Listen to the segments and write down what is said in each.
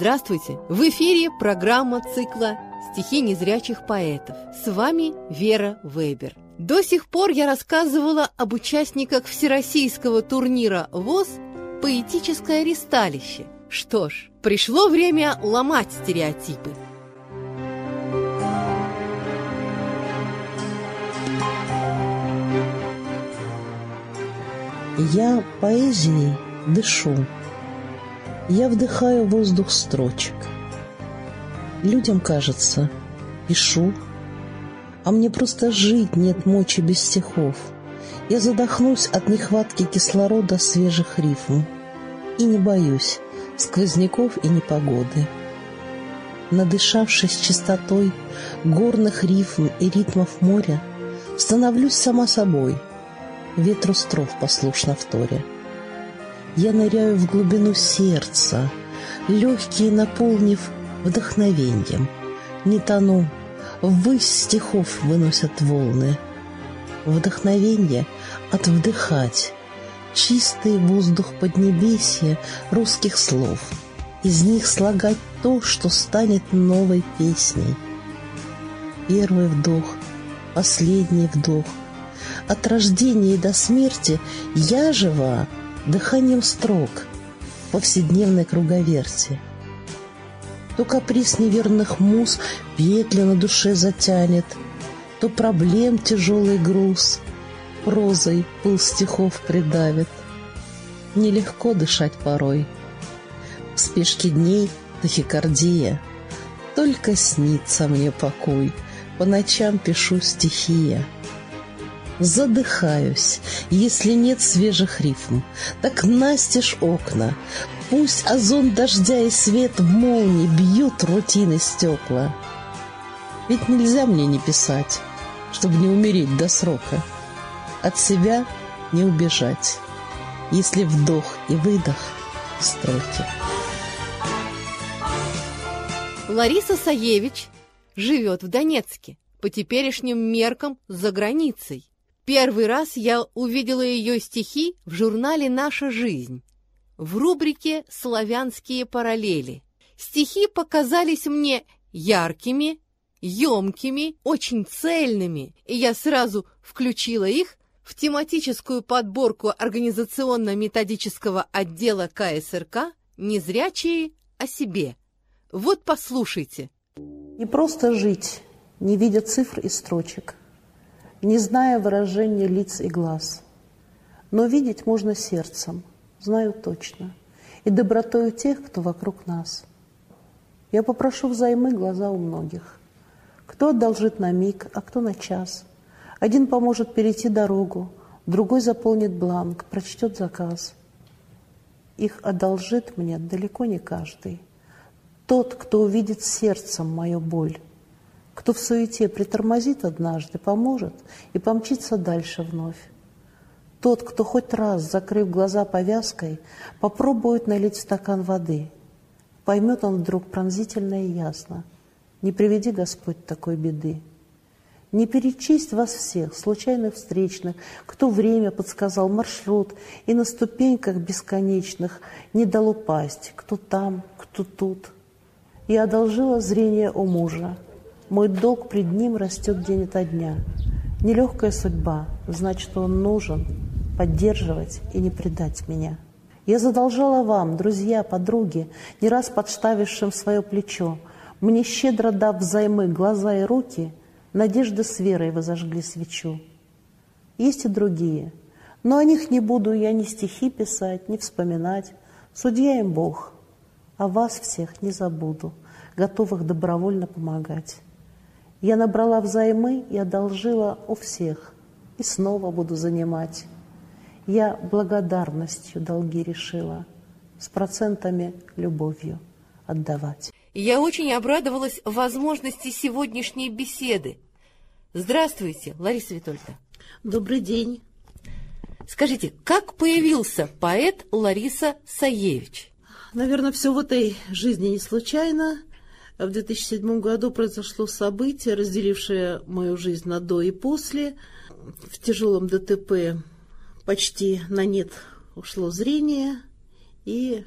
Здравствуйте! В эфире программа цикла «Стихи незрячих поэтов». С вами Вера Вебер. До сих пор я рассказывала об участниках всероссийского турнира ВОЗ «Поэтическое ристалище». Что ж, пришло время ломать стереотипы. Я поэзией дышу. Я вдыхаю воздух строчек. Людям кажется, пишу, а мне просто жить нет мочи без стихов. Я задохнусь от нехватки кислорода свежих рифм. И не боюсь сквозняков и непогоды. Надышавшись чистотой горных рифм и ритмов моря, становлюсь сама собой, ветру стров послушно вторя. Я ныряю в глубину сердца, легкие наполнив вдохновением. Не тону, ввысь стихов выносят волны. Вдохновение от вдыхать, чистый воздух поднебесья русских слов. Из них слагать то, что станет новой песней. Первый вдох, последний вдох. От рождения до смерти я жива, дыханием строк, повседневной круговерти. То каприз неверных муз петли на душе затянет, То проблем тяжелый груз прозой пыл стихов придавит. Нелегко дышать порой. В спешке дней тахикардия, Только снится мне покой, По ночам пишу стихия задыхаюсь, если нет свежих рифм. Так настежь окна, пусть озон дождя и свет в молнии бьют рутины стекла. Ведь нельзя мне не писать, чтобы не умереть до срока. От себя не убежать, если вдох и выдох строки. Лариса Саевич живет в Донецке, по теперешним меркам за границей. Первый раз я увидела ее стихи в журнале «Наша жизнь» в рубрике «Славянские параллели». Стихи показались мне яркими, емкими, очень цельными, и я сразу включила их в тематическую подборку организационно-методического отдела КСРК «Незрячие о себе». Вот послушайте. Не просто жить, не видя цифр и строчек – не зная выражения лиц и глаз. Но видеть можно сердцем, знаю точно, и добротою тех, кто вокруг нас. Я попрошу взаймы глаза у многих. Кто одолжит на миг, а кто на час. Один поможет перейти дорогу, другой заполнит бланк, прочтет заказ. Их одолжит мне далеко не каждый. Тот, кто увидит сердцем мою боль, кто в суете притормозит однажды, поможет и помчится дальше вновь. Тот, кто хоть раз, закрыв глаза повязкой, попробует налить стакан воды, поймет он вдруг пронзительно и ясно. Не приведи Господь такой беды. Не перечесть вас всех, случайных встречных, кто время подсказал маршрут и на ступеньках бесконечных не дал упасть, кто там, кто тут. Я одолжила зрение у мужа, мой долг пред ним растет день ото дня. Нелегкая судьба, значит, он нужен поддерживать и не предать меня. Я задолжала вам, друзья, подруги, не раз подставившим свое плечо, мне щедро дав взаймы глаза и руки, надежды с верой вы зажгли свечу. Есть и другие, но о них не буду я ни стихи писать, ни вспоминать. Судья им Бог, а вас всех не забуду, готовых добровольно помогать. Я набрала взаймы и одолжила у всех, и снова буду занимать. Я благодарностью долги решила, с процентами любовью отдавать. Я очень обрадовалась возможности сегодняшней беседы. Здравствуйте, Лариса Витольевна. Добрый день. Скажите, как появился поэт Лариса Саевич? Наверное, все в этой жизни не случайно. В 2007 году произошло событие, разделившее мою жизнь на до и после. В тяжелом ДТП почти на нет ушло зрение, и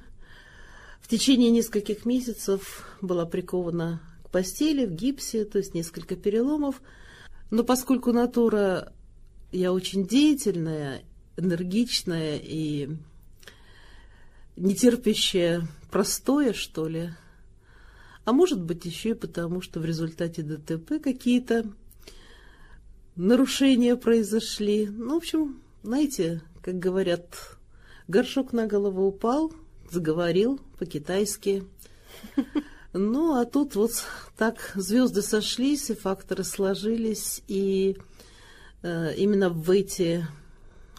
в течение нескольких месяцев была прикована к постели в гипсе, то есть несколько переломов. Но поскольку натура я очень деятельная, энергичная и нетерпящая простое, что ли, а может быть еще и потому, что в результате ДТП какие-то нарушения произошли. Ну, в общем, знаете, как говорят, горшок на голову упал, заговорил по-китайски. Ну, а тут вот так звезды сошлись, и факторы сложились, и э, именно в эти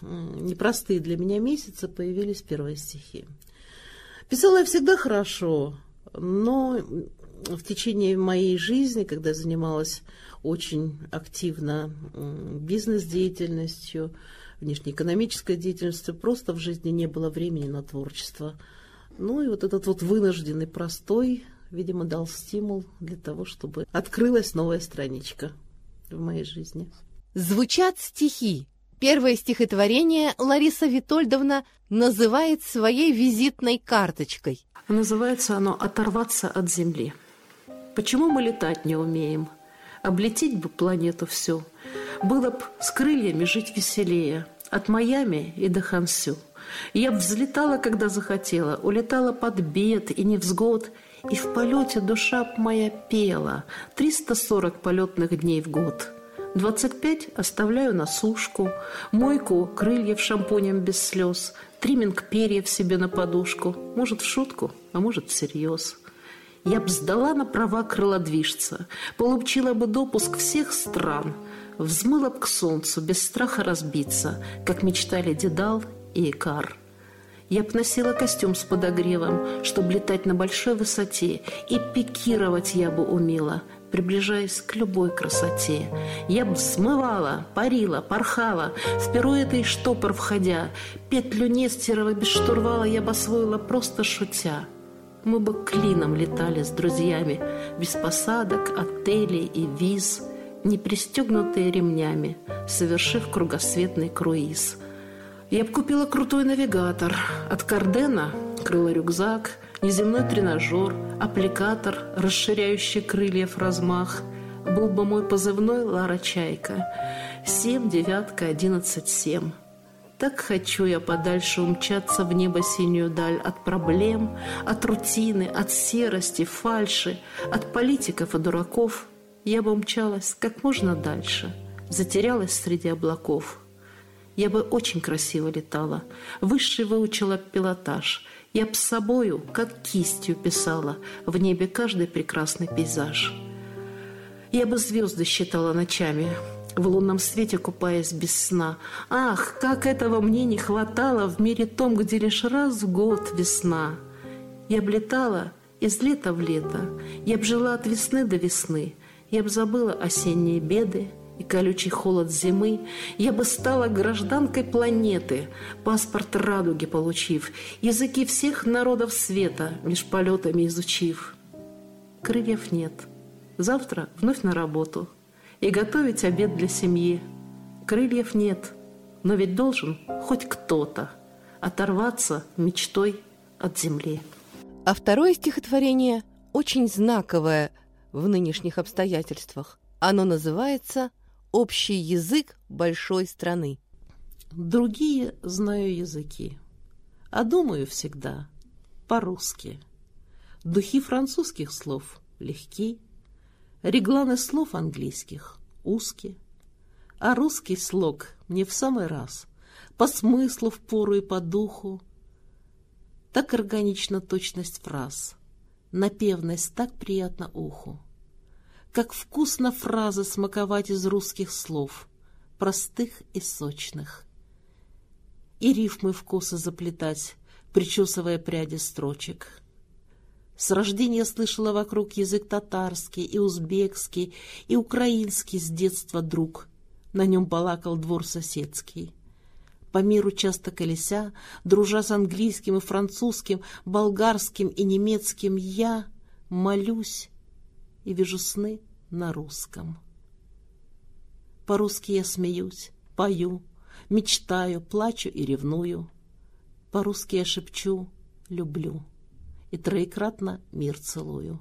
непростые для меня месяцы появились первые стихи. Писала я всегда хорошо, но в течение моей жизни, когда я занималась очень активно бизнес-деятельностью, внешнеэкономической деятельностью, просто в жизни не было времени на творчество. Ну и вот этот вот вынужденный простой видимо, дал стимул для того, чтобы открылась новая страничка в моей жизни. Звучат стихи. Первое стихотворение Лариса Витольдовна называет своей визитной карточкой. Называется оно «Оторваться от земли». Почему мы летать не умеем? Облететь бы планету всю. Было б с крыльями жить веселее. От Майами и до Хансю. Я б взлетала, когда захотела, улетала под бед и невзгод, и в полете душа моя пела 340 полетных дней в год. 25 оставляю на сушку, мойку крыльев шампунем без слез, триминг перьев себе на подушку, может в шутку, а может всерьез. Я б сдала на права крылодвижца, получила бы допуск всех стран, взмыла б к солнцу без страха разбиться, как мечтали Дедал и Икар. Я б носила костюм с подогревом, чтобы летать на большой высоте, и пикировать я бы умела, приближаясь к любой красоте. Я б смывала, парила, порхала, в пируэты штопор входя, петлю Нестерова без штурвала я бы освоила просто шутя. Мы бы клином летали с друзьями, без посадок, отелей и виз, не пристегнутые ремнями, совершив кругосветный круиз – я бы купила крутой навигатор. От Кардена крыло-рюкзак, неземной тренажер, аппликатор, расширяющий крыльев размах. Был бы мой позывной Лара Чайка. Семь, девятка, одиннадцать, семь. Так хочу я подальше умчаться в небо синюю даль от проблем, от рутины, от серости, фальши, от политиков и дураков. Я бы умчалась как можно дальше, затерялась среди облаков – я бы очень красиво летала, высший выучила пилотаж. Я б собою, как кистью писала, в небе каждый прекрасный пейзаж. Я бы звезды считала ночами, в лунном свете купаясь без сна. Ах, как этого мне не хватало в мире том, где лишь раз в год весна. Я б летала из лета в лето, я б жила от весны до весны, я б забыла осенние беды, и колючий холод зимы, я бы стала гражданкой планеты, паспорт радуги получив, языки всех народов света лишь полетами изучив. Крыльев нет. Завтра вновь на работу и готовить обед для семьи. Крыльев нет, но ведь должен хоть кто-то оторваться мечтой от земли. А второе стихотворение очень знаковое в нынешних обстоятельствах. Оно называется общий язык большой страны. Другие знаю языки, а думаю всегда по-русски. Духи французских слов легки, регланы слов английских узкие, а русский слог мне в самый раз, по смыслу в пору и по духу. Так органична точность фраз, напевность так приятна уху. Как вкусно фразы смаковать из русских слов, простых и сочных. И рифмы вкуса заплетать, причесывая пряди строчек. С рождения слышала вокруг язык татарский и узбекский, и украинский с детства друг. На нем балакал двор соседский. По миру часто колеся, дружа с английским и французским, болгарским и немецким, я молюсь и вижу сны на русском. По-русски я смеюсь, пою, мечтаю, плачу и ревную. По-русски я шепчу «люблю». И троекратно мир целую.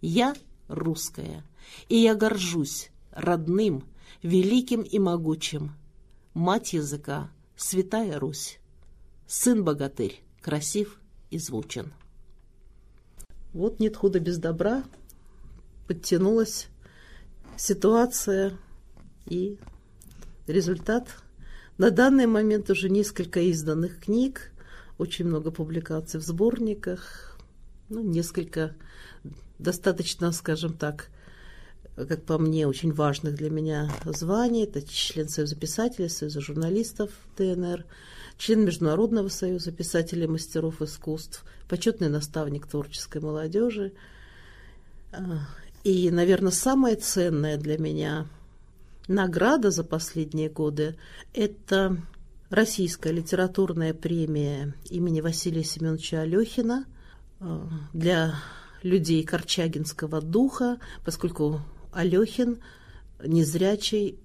Я русская, и я горжусь родным, великим и могучим. Мать языка, святая Русь, сын-богатырь, красив и звучен. Вот нет худа без добра, подтянулась ситуация и результат. На данный момент уже несколько изданных книг, очень много публикаций в сборниках, ну, несколько достаточно, скажем так, как по мне, очень важных для меня званий. Это член Союза писателей, Союза журналистов ТНР, член Международного союза писателей и мастеров искусств, почетный наставник творческой молодежи. А, и, наверное, самая ценная для меня награда за последние годы – это Российская литературная премия имени Василия Семеновича Алехина для людей корчагинского духа, поскольку Алехин незрячий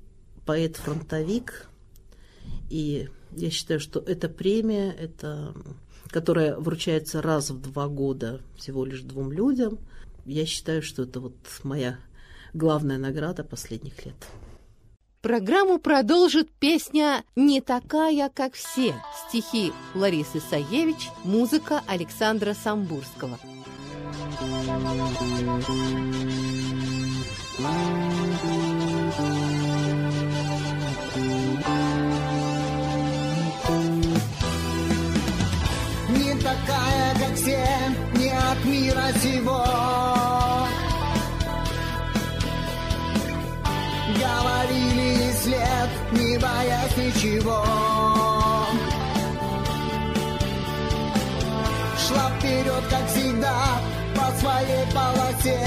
поэт-фронтовик, и я считаю, что эта премия, это, которая вручается раз в два года всего лишь двум людям, я считаю, что это вот моя главная награда последних лет. Программу продолжит песня «Не такая, как все» стихи Ларисы Саевич, музыка Александра Самбурского. Не такая, как все, не от мира сего. Говорили след, не боясь ничего. Шла вперед, как всегда, по своей полосе.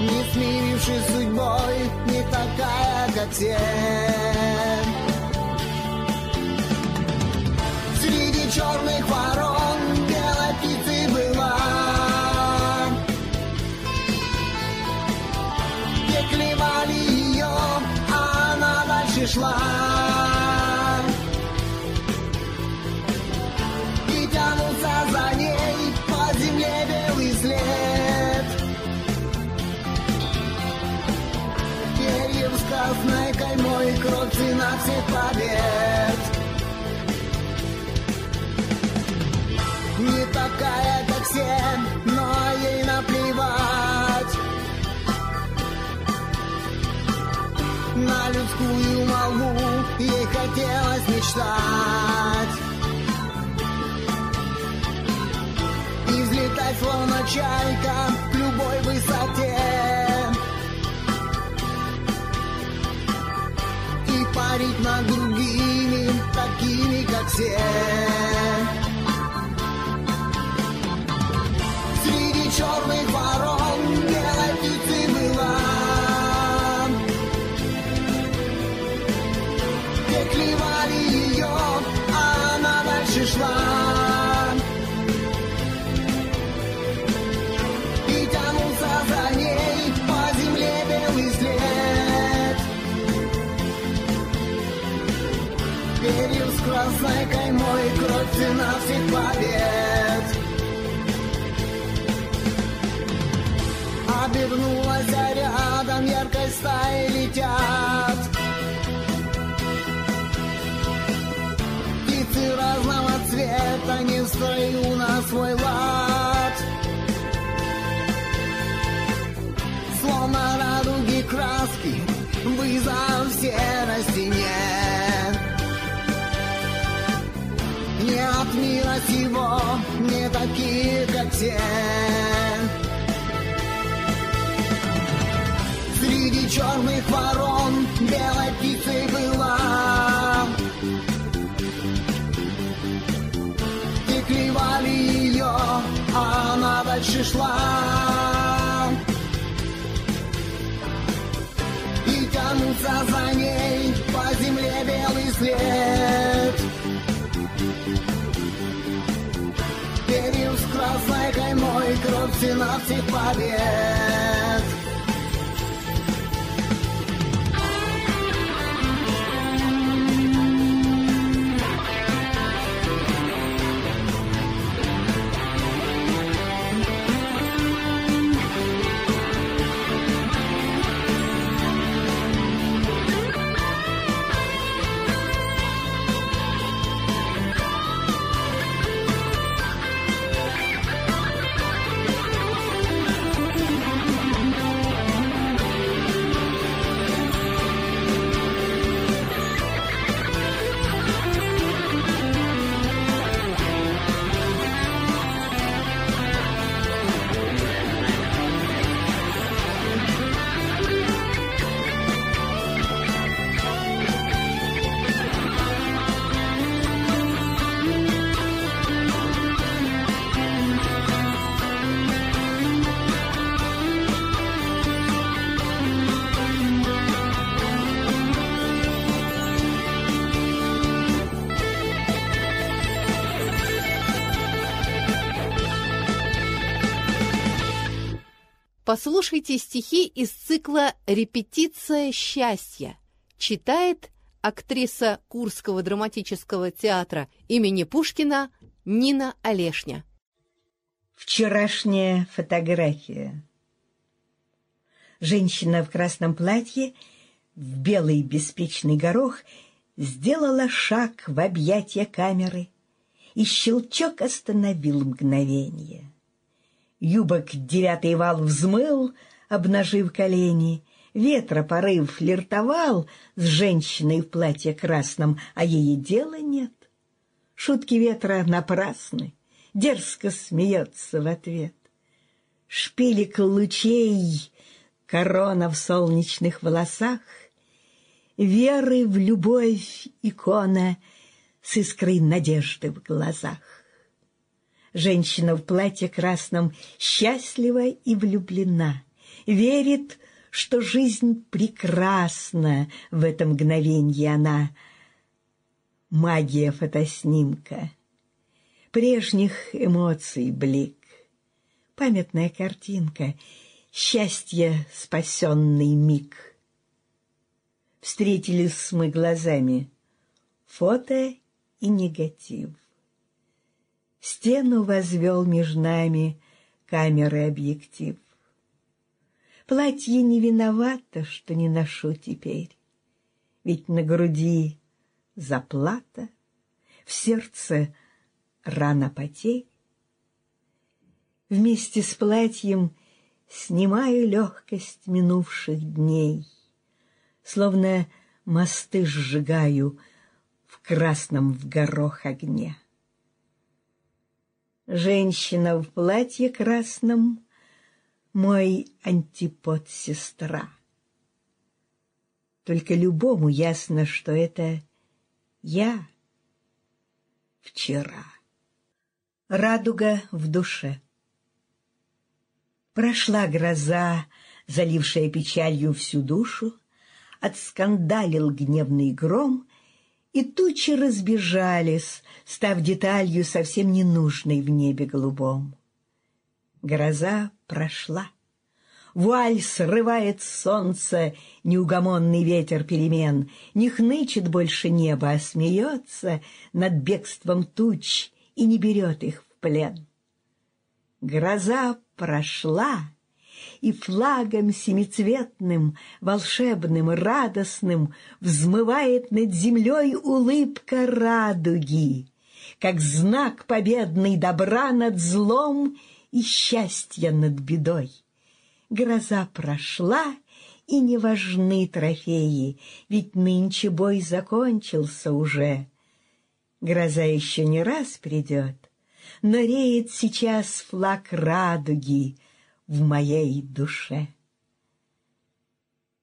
Не смирившись судьбой, не такая, как все. Среди черных ворон она дальше хотелось мечтать И взлетать, словно чайка, к любой высоте. И парить над другими, такими, как все цена всех побед. Обернулась, а рядом яркой стаи летят. Птицы разного цвета не в строю на свой лад. Словно радуги краски, вызов серости нет Не от мира сего, не такие, как все Среди черных ворон белой птицей была. И клевали ее, а она дальше шла. И тянутся за ней по земле белый след. Всех побед. Послушайте стихи из цикла «Репетиция счастья». Читает актриса Курского драматического театра имени Пушкина Нина Олешня. Вчерашняя фотография. Женщина в красном платье, в белый беспечный горох, сделала шаг в объятия камеры, и щелчок остановил мгновение. Юбок девятый вал взмыл, обнажив колени, ветра порыв флиртовал с женщиной в платье красном, а ей дела нет. Шутки ветра напрасны, дерзко смеется в ответ. Шпилек лучей, корона в солнечных волосах, Веры в любовь икона с искрой надежды в глазах. Женщина в платье красном счастлива и влюблена, верит, что жизнь прекрасна в это мгновенье она. Магия фотоснимка, прежних эмоций блик, памятная картинка, счастье спасенный миг. Встретились мы глазами, фото и негатив. Стену возвел между нами камеры объектив. Платье не виновато, что не ношу теперь, Ведь на груди заплата, В сердце рана потерь. Вместе с платьем снимаю легкость минувших дней, Словно мосты сжигаю в красном в горох огне. Женщина в платье красном — мой антипод сестра. Только любому ясно, что это я вчера. Радуга в душе. Прошла гроза, залившая печалью всю душу, отскандалил гневный гром, и тучи разбежались, став деталью совсем ненужной в небе голубом. Гроза прошла. Вуаль срывает солнце, неугомонный ветер перемен, Не хнычет больше небо, а смеется над бегством туч и не берет их в плен. Гроза прошла, и флагом семицветным, волшебным, радостным взмывает над землей улыбка радуги, как знак победный добра над злом и счастья над бедой. Гроза прошла, и не важны трофеи, ведь нынче бой закончился уже. Гроза еще не раз придет, но реет сейчас флаг радуги — в моей душе.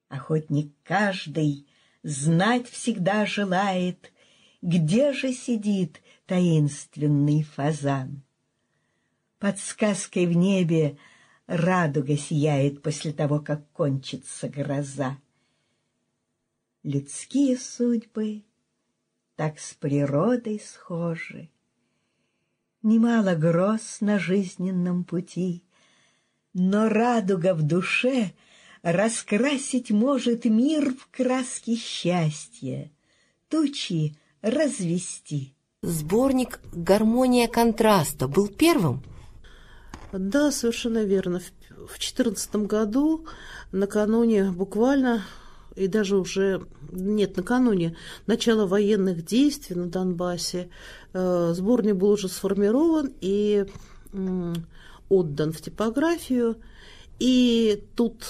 Охотник каждый знать всегда желает, где же сидит таинственный фазан. Под сказкой в небе радуга сияет после того, как кончится гроза. Людские судьбы так с природой схожи. Немало гроз на жизненном пути — но радуга в душе раскрасить может мир в краске счастья, тучи развести. Сборник «Гармония контраста» был первым? Да, совершенно верно. В 2014 году, накануне буквально, и даже уже, нет, накануне начала военных действий на Донбассе, э, сборник был уже сформирован, и отдан в типографию, и тут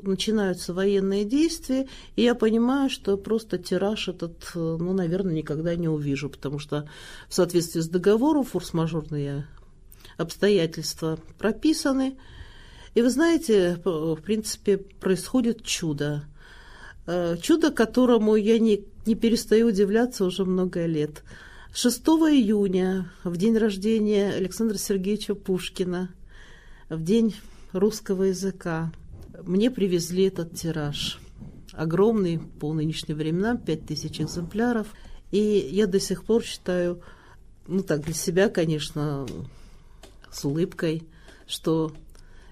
начинаются военные действия, и я понимаю, что просто тираж этот, ну, наверное, никогда не увижу, потому что в соответствии с договором форс-мажорные обстоятельства прописаны. И вы знаете, в принципе, происходит чудо. Э, чудо, которому я не, не перестаю удивляться уже много лет – 6 июня, в день рождения Александра Сергеевича Пушкина, в день русского языка, мне привезли этот тираж. Огромный по нынешним временам, 5000 экземпляров. И я до сих пор считаю, ну так, для себя, конечно, с улыбкой, что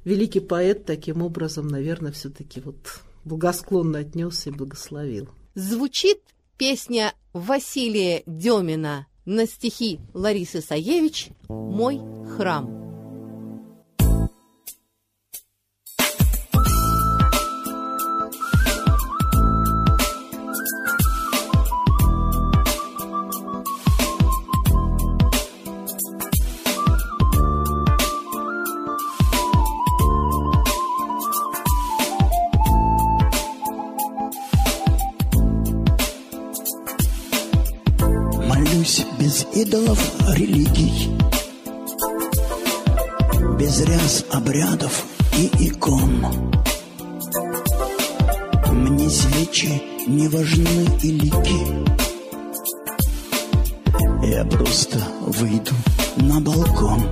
великий поэт таким образом, наверное, все-таки вот благосклонно отнесся и благословил. Звучит песня Василия Демина на стихи Ларисы Саевич «Мой храм». Идолов религий, без ряс обрядов и икон. Мне свечи не важны и лики. Я просто выйду на балкон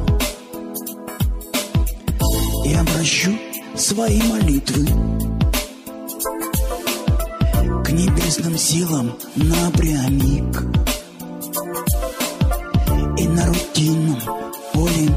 и обращу свои молитвы к небесным силам напрямик и на рутинном поле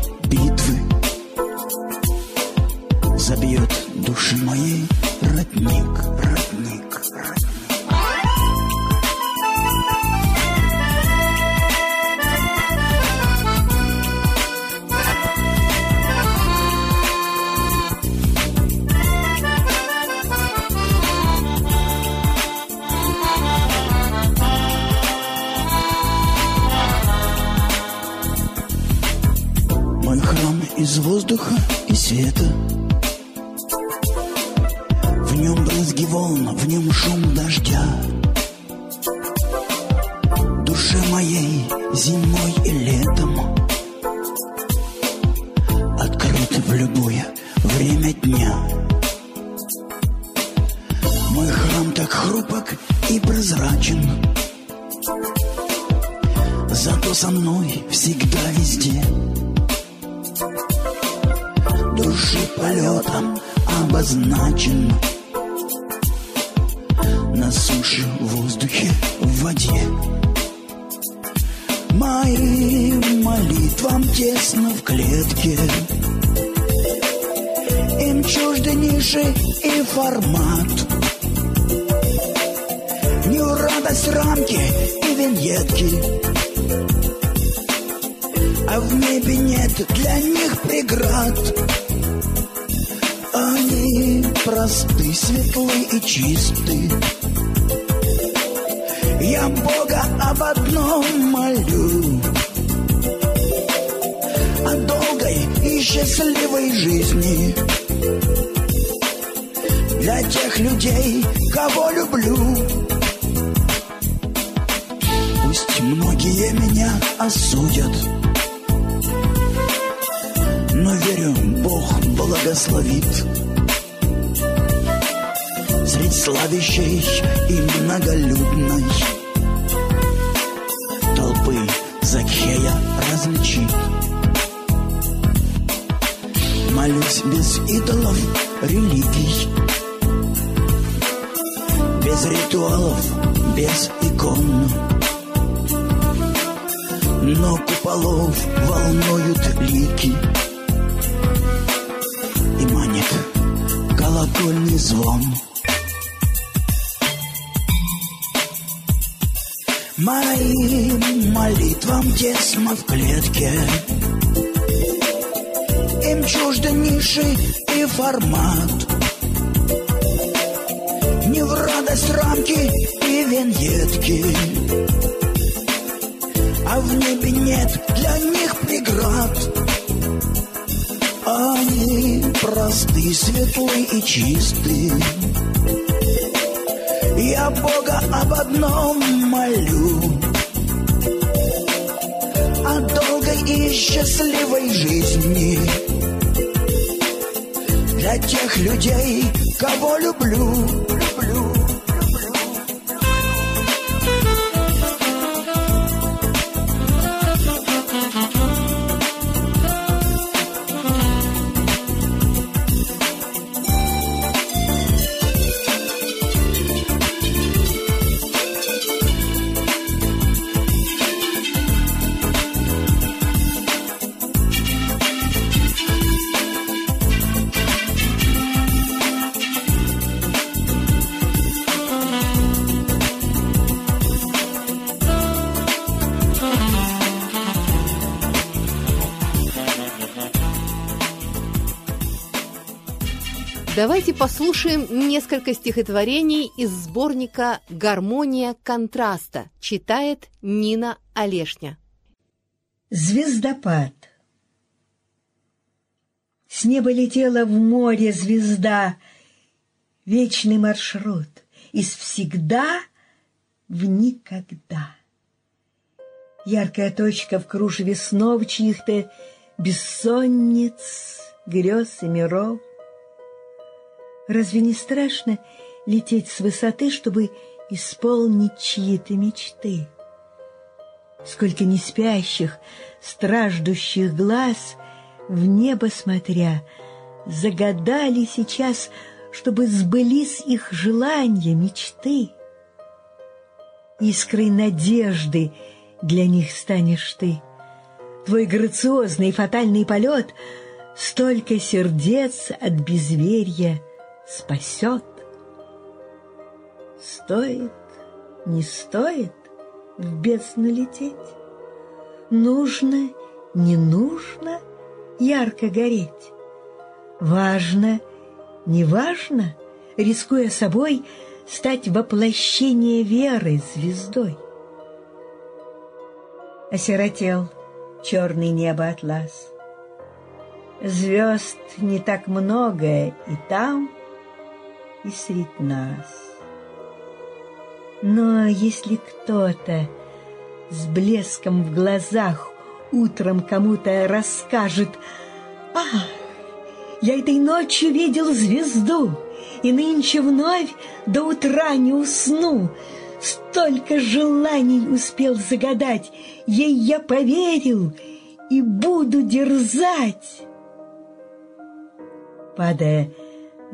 без икон. Но куполов волнуют лики. И манит колокольный звон. Моим молитвам тесно в клетке. Им чужды ниши и формат В радость рамки и виньетки А в небе нет для них преград они просты, светлы и чисты. Я Бога об одном молю. О долгой и счастливой жизни. Для тех людей, кого люблю. Давайте послушаем несколько стихотворений из сборника «Гармония контраста». Читает Нина Олешня. Звездопад С неба летела в море звезда, Вечный маршрут из всегда в никогда. Яркая точка в кружеве снов чьих-то Бессонниц, грез и миров. Разве не страшно лететь с высоты, чтобы исполнить чьи-то мечты? Сколько неспящих, страждущих глаз, в небо смотря, загадали сейчас, чтобы сбылись их желания, мечты. Искрой надежды для них станешь ты. Твой грациозный фатальный полет столько сердец от безверия спасет. Стоит, не стоит в бездну лететь? Нужно, не нужно ярко гореть? Важно, не важно, рискуя собой, стать воплощение веры звездой? Осиротел черный небо атлас. Звезд не так много и там, и средь нас. Но если кто-то с блеском в глазах утром кому-то расскажет «Ах, я этой ночью видел звезду, и нынче вновь до утра не усну, столько желаний успел загадать, ей я поверил и буду дерзать». Падая,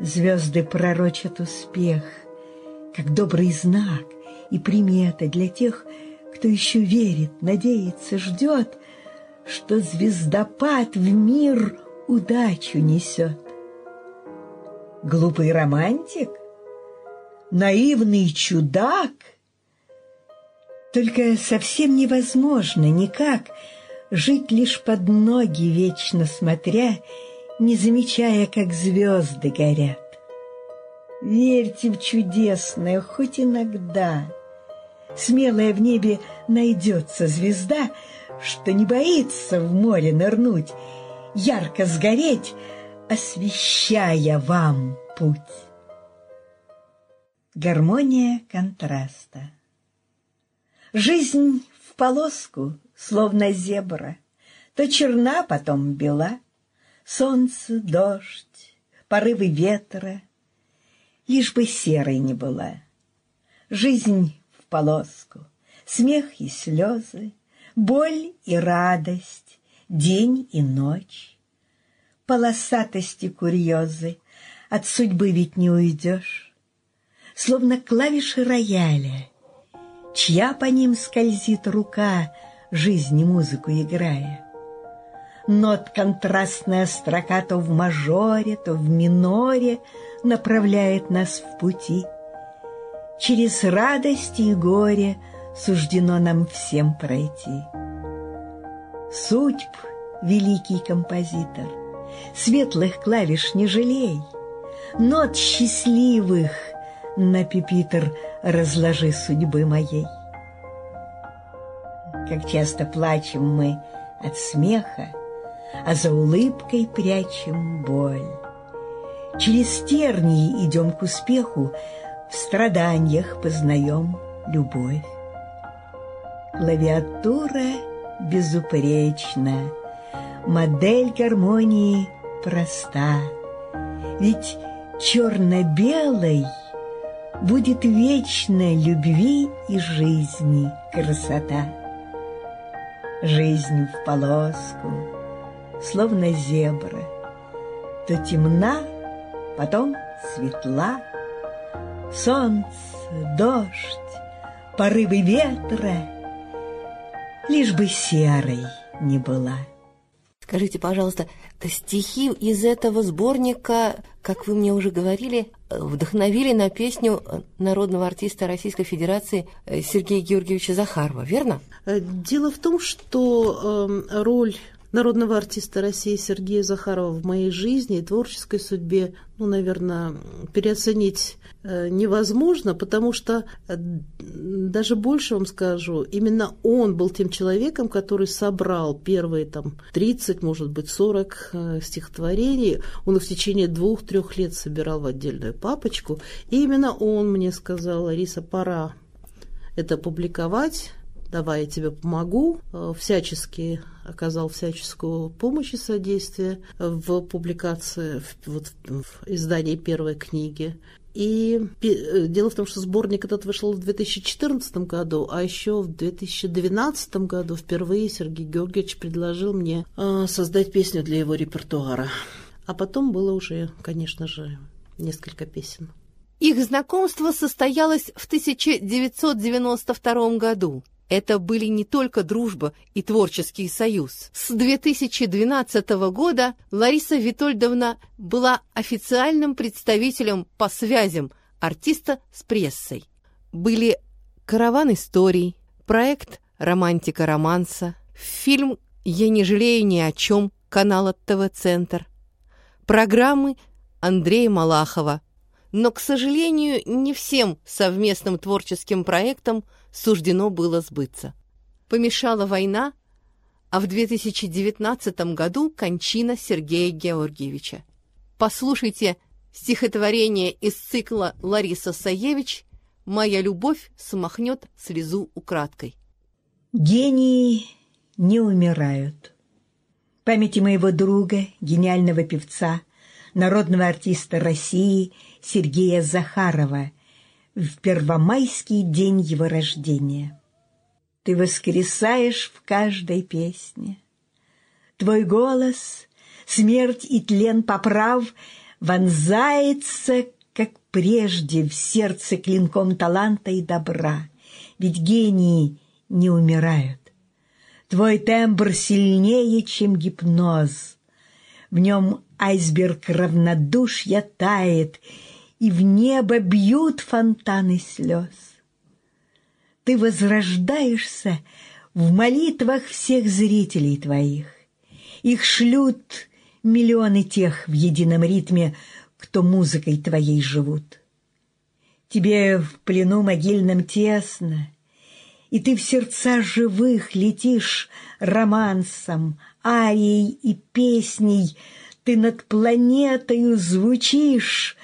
звезды пророчат успех, как добрый знак, и примета для тех, кто еще верит, надеется, ждет, что звездопад в мир удачу несет. Глупый романтик? Наивный чудак? Только совсем невозможно никак жить лишь под ноги, вечно смотря, не замечая, как звезды горят. Верьте в чудесное хоть иногда — смелая в небе найдется звезда, что не боится в море нырнуть, ярко сгореть, освещая вам путь. Гармония контраста. Жизнь в полоску, словно зебра, то черна, потом бела, солнце, дождь, порывы ветра, лишь бы серой не была. Жизнь полоску. Смех и слезы, боль и радость, день и ночь. Полосатости курьезы, от судьбы ведь не уйдешь. Словно клавиши рояля, чья по ним скользит рука, жизни музыку играя. Нот контрастная строка то в мажоре, то в миноре направляет нас в пути — Через радости и горе суждено нам всем пройти. Судьб, великий композитор, светлых клавиш не жалей, нот счастливых на пепитр разложи судьбы моей. Как часто плачем мы от смеха, а за улыбкой прячем боль. Через тернии идем к успеху, в страданиях познаем любовь. Клавиатура безупречна, модель гармонии проста. Ведь черно-белой будет вечно любви и жизни красота. Жизнь в полоску, словно зебра, то темна, потом светла, Солнце, дождь, порывы ветра, Лишь бы серой не была. Скажите, пожалуйста, стихи из этого сборника, как вы мне уже говорили, вдохновили на песню народного артиста Российской Федерации Сергея Георгиевича Захарова, верно? Дело в том, что э, роль народного артиста России Сергея Захарова в моей жизни и творческой судьбе, ну, наверное, переоценить э, невозможно, потому что э, даже больше вам скажу, именно он был тем человеком, который собрал первые там 30, может быть, 40 э, стихотворений. Он их в течение двух-трех лет собирал в отдельную папочку. И именно он мне сказал, Лариса, пора это публиковать, давай я тебе помогу, э, всячески оказал всяческую помощь и содействие в публикации, вот, в издании первой книги. И э, дело в том, что сборник этот вышел в 2014 году, а еще в 2012 году впервые Сергей Георгиевич предложил мне э, создать песню для его репертуара. А потом было уже, конечно же, несколько песен. Их знакомство состоялось в 1992 году. Это были не только дружба и творческий союз. С 2012 года Лариса Витольдовна была официальным представителем по связям артиста с прессой. Были «Караван историй», проект «Романтика романса», фильм «Я не жалею ни о чем» канала ТВ-центр, программы Андрея Малахова. Но, к сожалению, не всем совместным творческим проектам – суждено было сбыться. Помешала война, а в 2019 году кончина Сергея Георгиевича. Послушайте стихотворение из цикла Лариса Саевич «Моя любовь смахнет слезу украдкой». Гении не умирают. Памяти моего друга, гениального певца, народного артиста России Сергея Захарова – в первомайский день его рождения. Ты воскресаешь в каждой песне. Твой голос, смерть и тлен поправ, вонзается, как прежде, в сердце клинком таланта и добра. Ведь гении не умирают. Твой тембр сильнее, чем гипноз. В нем айсберг равнодушья тает — и в небо бьют фонтаны слез. Ты возрождаешься в молитвах всех зрителей твоих. Их шлют миллионы тех в едином ритме, кто музыкой твоей живут. Тебе в плену могильном тесно, и ты в сердца живых летишь романсом, арией и песней, ты над планетою звучишь,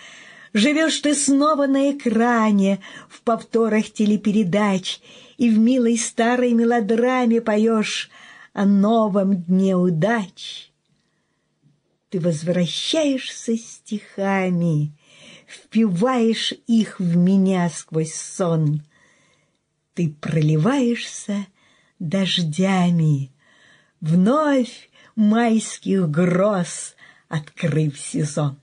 Живешь ты снова на экране, в повторах телепередач, и в милой старой мелодраме поешь о новом дне удач. Ты возвращаешься стихами, впиваешь их в меня сквозь сон. Ты проливаешься дождями, вновь майских гроз открыв сезон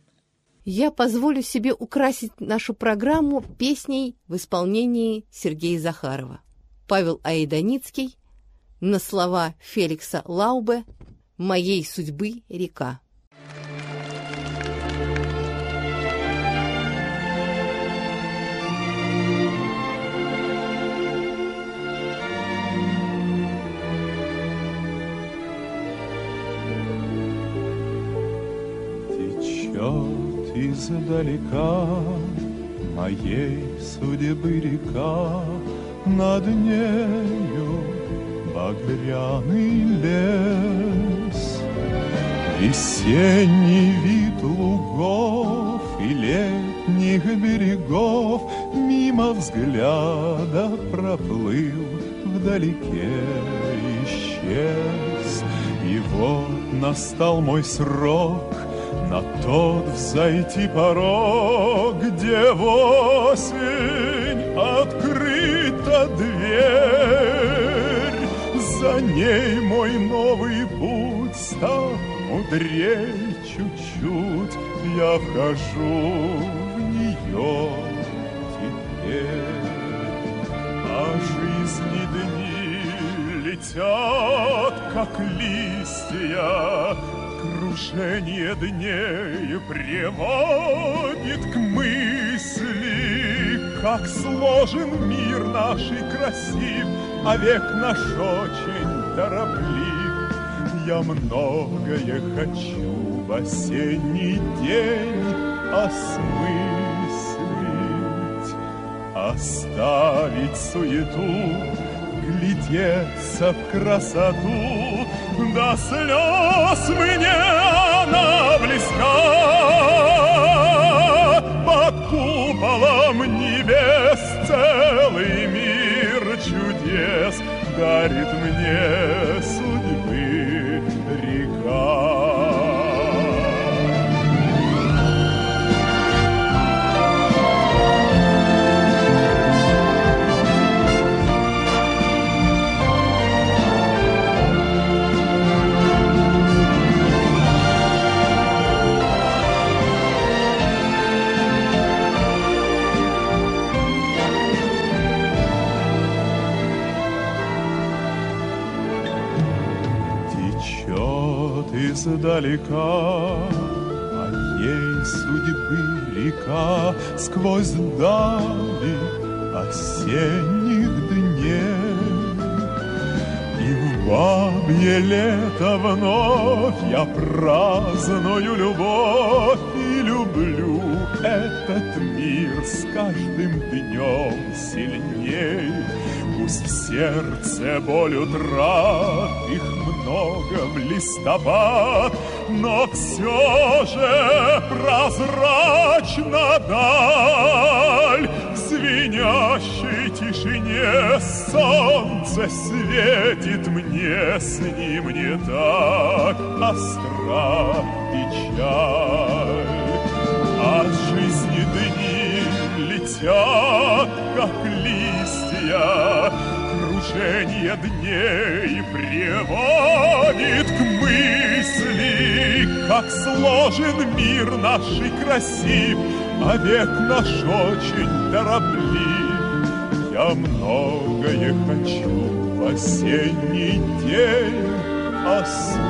я позволю себе украсить нашу программу песней в исполнении Сергея Захарова. Павел Аиданицкий на слова Феликса Лаубе «Моей судьбы река». Издалека Моей судьбы река. Над нею багряный лес. Весенний вид лугов и летних берегов Мимо взгляда проплыл, вдалеке исчез. И вот настал мой срок — на тот взойти порог, где в осень открыта дверь. За ней мой новый путь стал мудрей чуть-чуть, я вхожу в нее теперь. А жизни дни летят, как листья, Крушение дней приводит к мысли, Как сложен мир наш и красив, А век наш очень тороплив. Я многое хочу в осенний день осмыслить, Оставить суету, глядеться в красоту, До слез мне она близка. Под куполом небес целый мир чудес Дарит мне Течет издалека, а ей судьбы река сквозь дали осенних дней. И в бабье лето вновь я праздную любовь и люблю этот мир с каждым днем сильней. Пусть в сердце боль утрат, их много в листопад, но все же прозрачна даль. В звенящей тишине солнце светит мне, с ним не так остра печаль. От жизни дни летят, как листья, Кружение дней приводит к мысли, Как сложен мир наш и красив, А век наш очень тороплив. Я многое хочу в осенний день осмыслить,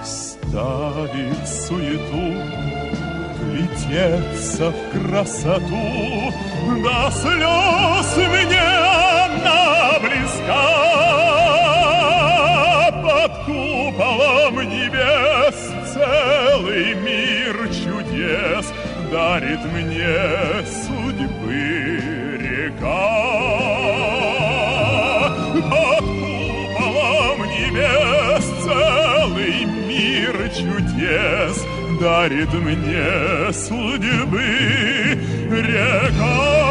Оставить суету, глядеться в красоту, до слез мне она близка. Под куполом небес целый мир чудес дарит мне судьбы река. Дарит мне судьбы река.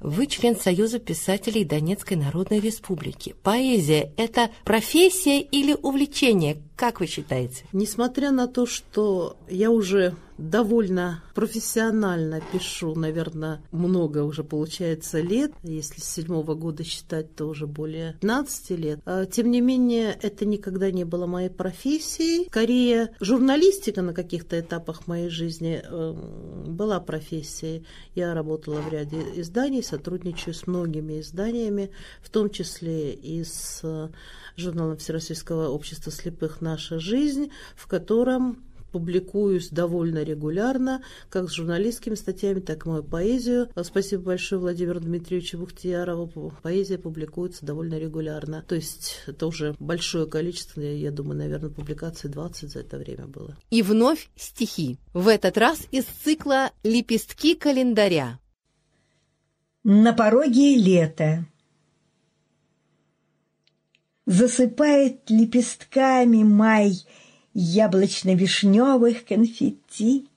Вы член Союза писателей Донецкой Народной Республики. Поэзия – это профессия или увлечение? Как вы считаете? Несмотря на то, что я уже довольно профессионально пишу, наверное, много уже получается лет, если с седьмого года считать, то уже более 15 лет. А, Тем не менее, это никогда не было моей профессией. Скорее, журналистика на каких-то этапах моей жизни э, была профессией. Я работала в ряде изданий, сотрудничаю с многими изданиями, в том числе и с журналом Всероссийского общества слепых «Наша жизнь», в котором публикуюсь довольно регулярно, как с журналистскими статьями, так и мою поэзию. Спасибо большое Владимиру Дмитриевичу Бухтиярову. Поэзия публикуется довольно регулярно. То есть это уже большое количество, я думаю, наверное, публикаций 20 за это время было. И вновь стихи. В этот раз из цикла «Лепестки календаря». На пороге лета. Засыпает лепестками май яблочно-вишневых конфетти,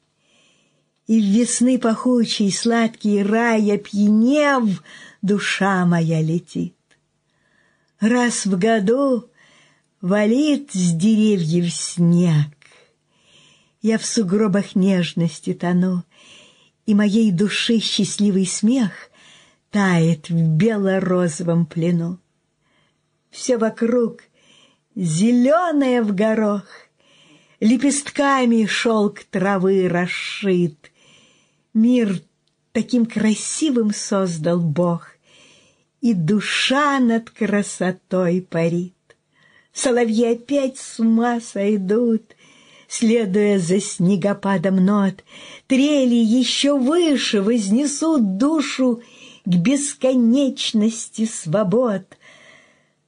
И в весны пахучий сладкий рай опьянев, душа моя летит. Раз в году валит с деревьев снег, Я в сугробах нежности тону, И моей души счастливый смех Тает в бело-розовом плену. Все вокруг зеленое в горох, Лепестками шелк травы расшит. Мир таким красивым создал Бог, И душа над красотой парит. Соловьи опять с ума сойдут, Следуя за снегопадом нот, Трели еще выше вознесут душу К бесконечности свобод.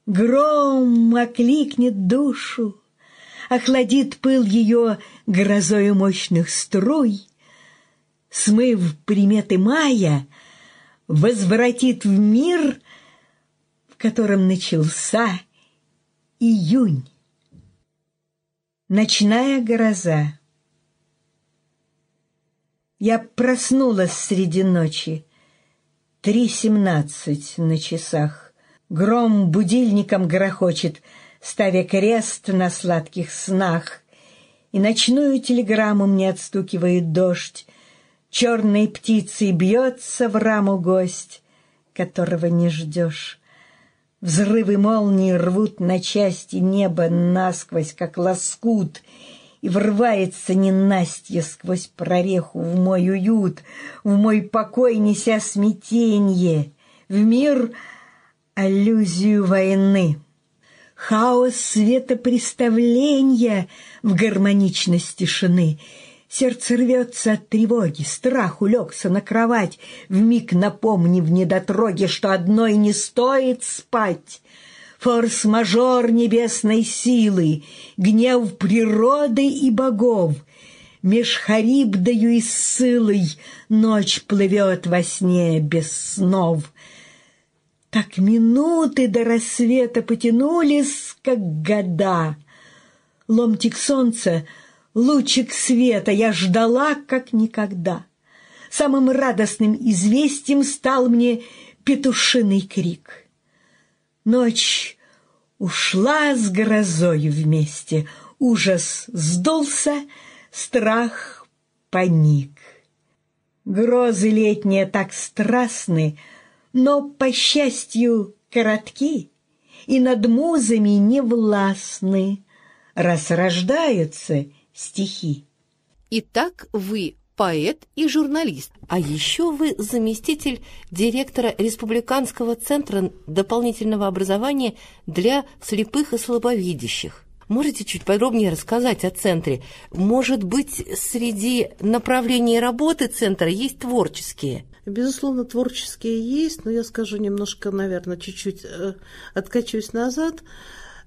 Гром окликнет душу, Охладит пыл ее грозою мощных струй, Смыв приметы мая, Возвратит в мир, В котором начался июнь. Ночная гроза. Я проснулась среди ночи. Три семнадцать на часах. Гром будильником грохочет, ставя крест на сладких снах. И ночную телеграмму мне отстукивает дождь. Черной птицей бьется в раму гость, которого не ждешь. Взрывы молнии рвут на части небо насквозь, как лоскут, И врывается ненастье сквозь прореху в мой уют, В мой покой неся смятенье, в мир аллюзию войны. Хаос светопреставления в гармоничность тишины — Сердце рвется от тревоги, страх улегся на кровать, Вмиг напомнив недотроге, что одной не стоит спать. Форс-мажор небесной силы, гнев природы и богов, Меж Харибдою и Ссылой ночь плывет во сне без снов. Так минуты до рассвета потянулись, как года. Ломтик солнца — лучик света я ждала, как никогда. Самым радостным известием стал мне петушиный крик. Ночь ушла с грозою вместе, ужас сдулся, страх паник. Грозы летние так страстны, но, по счастью, коротки и над музами не властны, раз рождаются — стихи. Итак, вы поэт и журналист, а еще вы заместитель директора Республиканского центра дополнительного образования для слепых и слабовидящих. Можете чуть подробнее рассказать о центре? Может быть, среди направлений работы центра есть творческие? Безусловно, творческие есть, но я скажу немножко, наверное, чуть-чуть э, откачусь назад.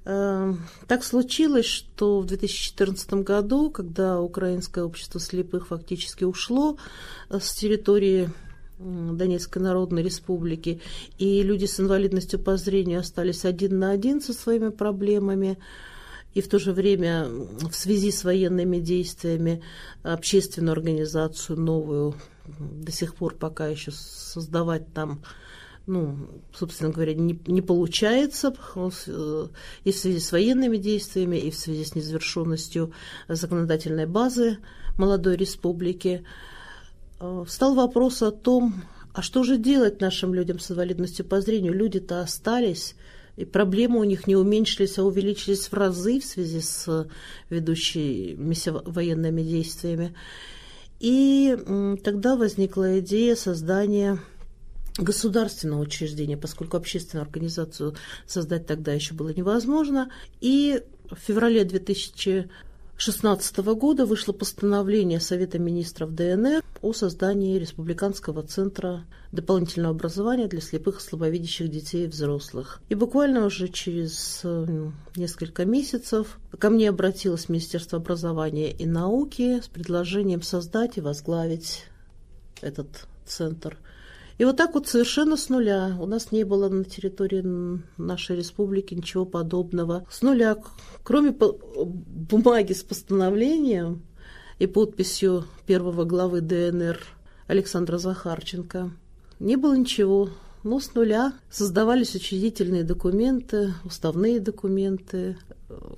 Эм, так случилось, что в 2014 году, когда Украинское общество слепых фактически ушло э, с территории Донецкой Народной Республики, и люди с инвалидностью по зрению остались один на один со своими проблемами, и в то же время в связи с военными действиями общественную организацию новую до сих пор пока еще создавать там ну, собственно говоря, не, не получается э, и в связи с военными действиями, и в связи с незавершенностью законодательной базы молодой республики. Э, встал вопрос о том, а что же делать нашим людям с инвалидностью по зрению? Люди-то остались, и проблемы у них не уменьшились, а увеличились в разы в связи с ведущими военными действиями. И тогда возникла идея создания государственного учреждения, поскольку общественную организацию создать тогда еще было невозможно. И в феврале 2016 года вышло постановление Совета министров ДНР о создании Республиканского центра дополнительного образования для слепых и слабовидящих детей и взрослых. И буквально уже через несколько месяцев ко мне обратилось Министерство образования и науки с предложением создать и возглавить этот центр – и вот так вот совершенно с нуля. У нас не было на территории нашей республики ничего подобного. С нуля, кроме бумаги с постановлением и подписью первого главы ДНР Александра Захарченко, не было ничего. Но с нуля создавались учредительные документы, уставные документы,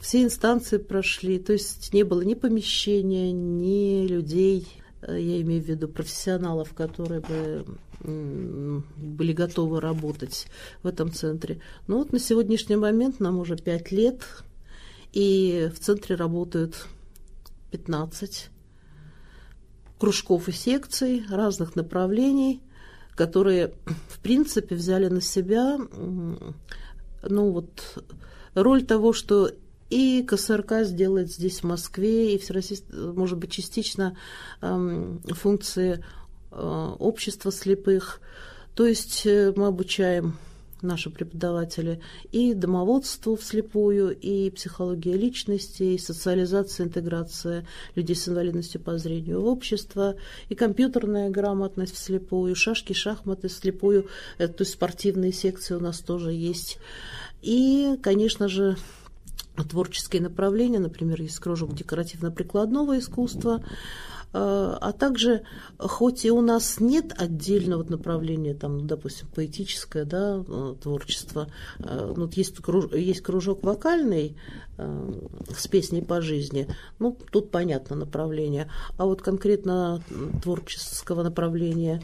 все инстанции прошли, то есть не было ни помещения, ни людей, я имею в виду профессионалов, которые бы были готовы работать в этом центре. Но вот на сегодняшний момент нам уже 5 лет, и в центре работают 15 кружков и секций разных направлений, которые, в принципе, взяли на себя ну, вот, роль того, что и КСРК сделает здесь, в Москве, и всероссийская, может быть, частично эм, функции э, общества слепых. То есть э, мы обучаем наши преподаватели, и домоводству вслепую, и психология личности, и социализация, интеграция людей с инвалидностью по зрению в общество, и компьютерная грамотность вслепую, шашки, шахматы вслепую, э, то есть спортивные секции у нас тоже есть. И, конечно же, творческие направления, например, есть кружок декоративно-прикладного искусства, Э, а также, хоть и у нас нет отдельного направления, там, допустим, поэтическое да, э, творчество, э, ну, есть, круж, есть кружок вокальный с песней по жизни, ну, тут понятно направление, а вот конкретно творческого направления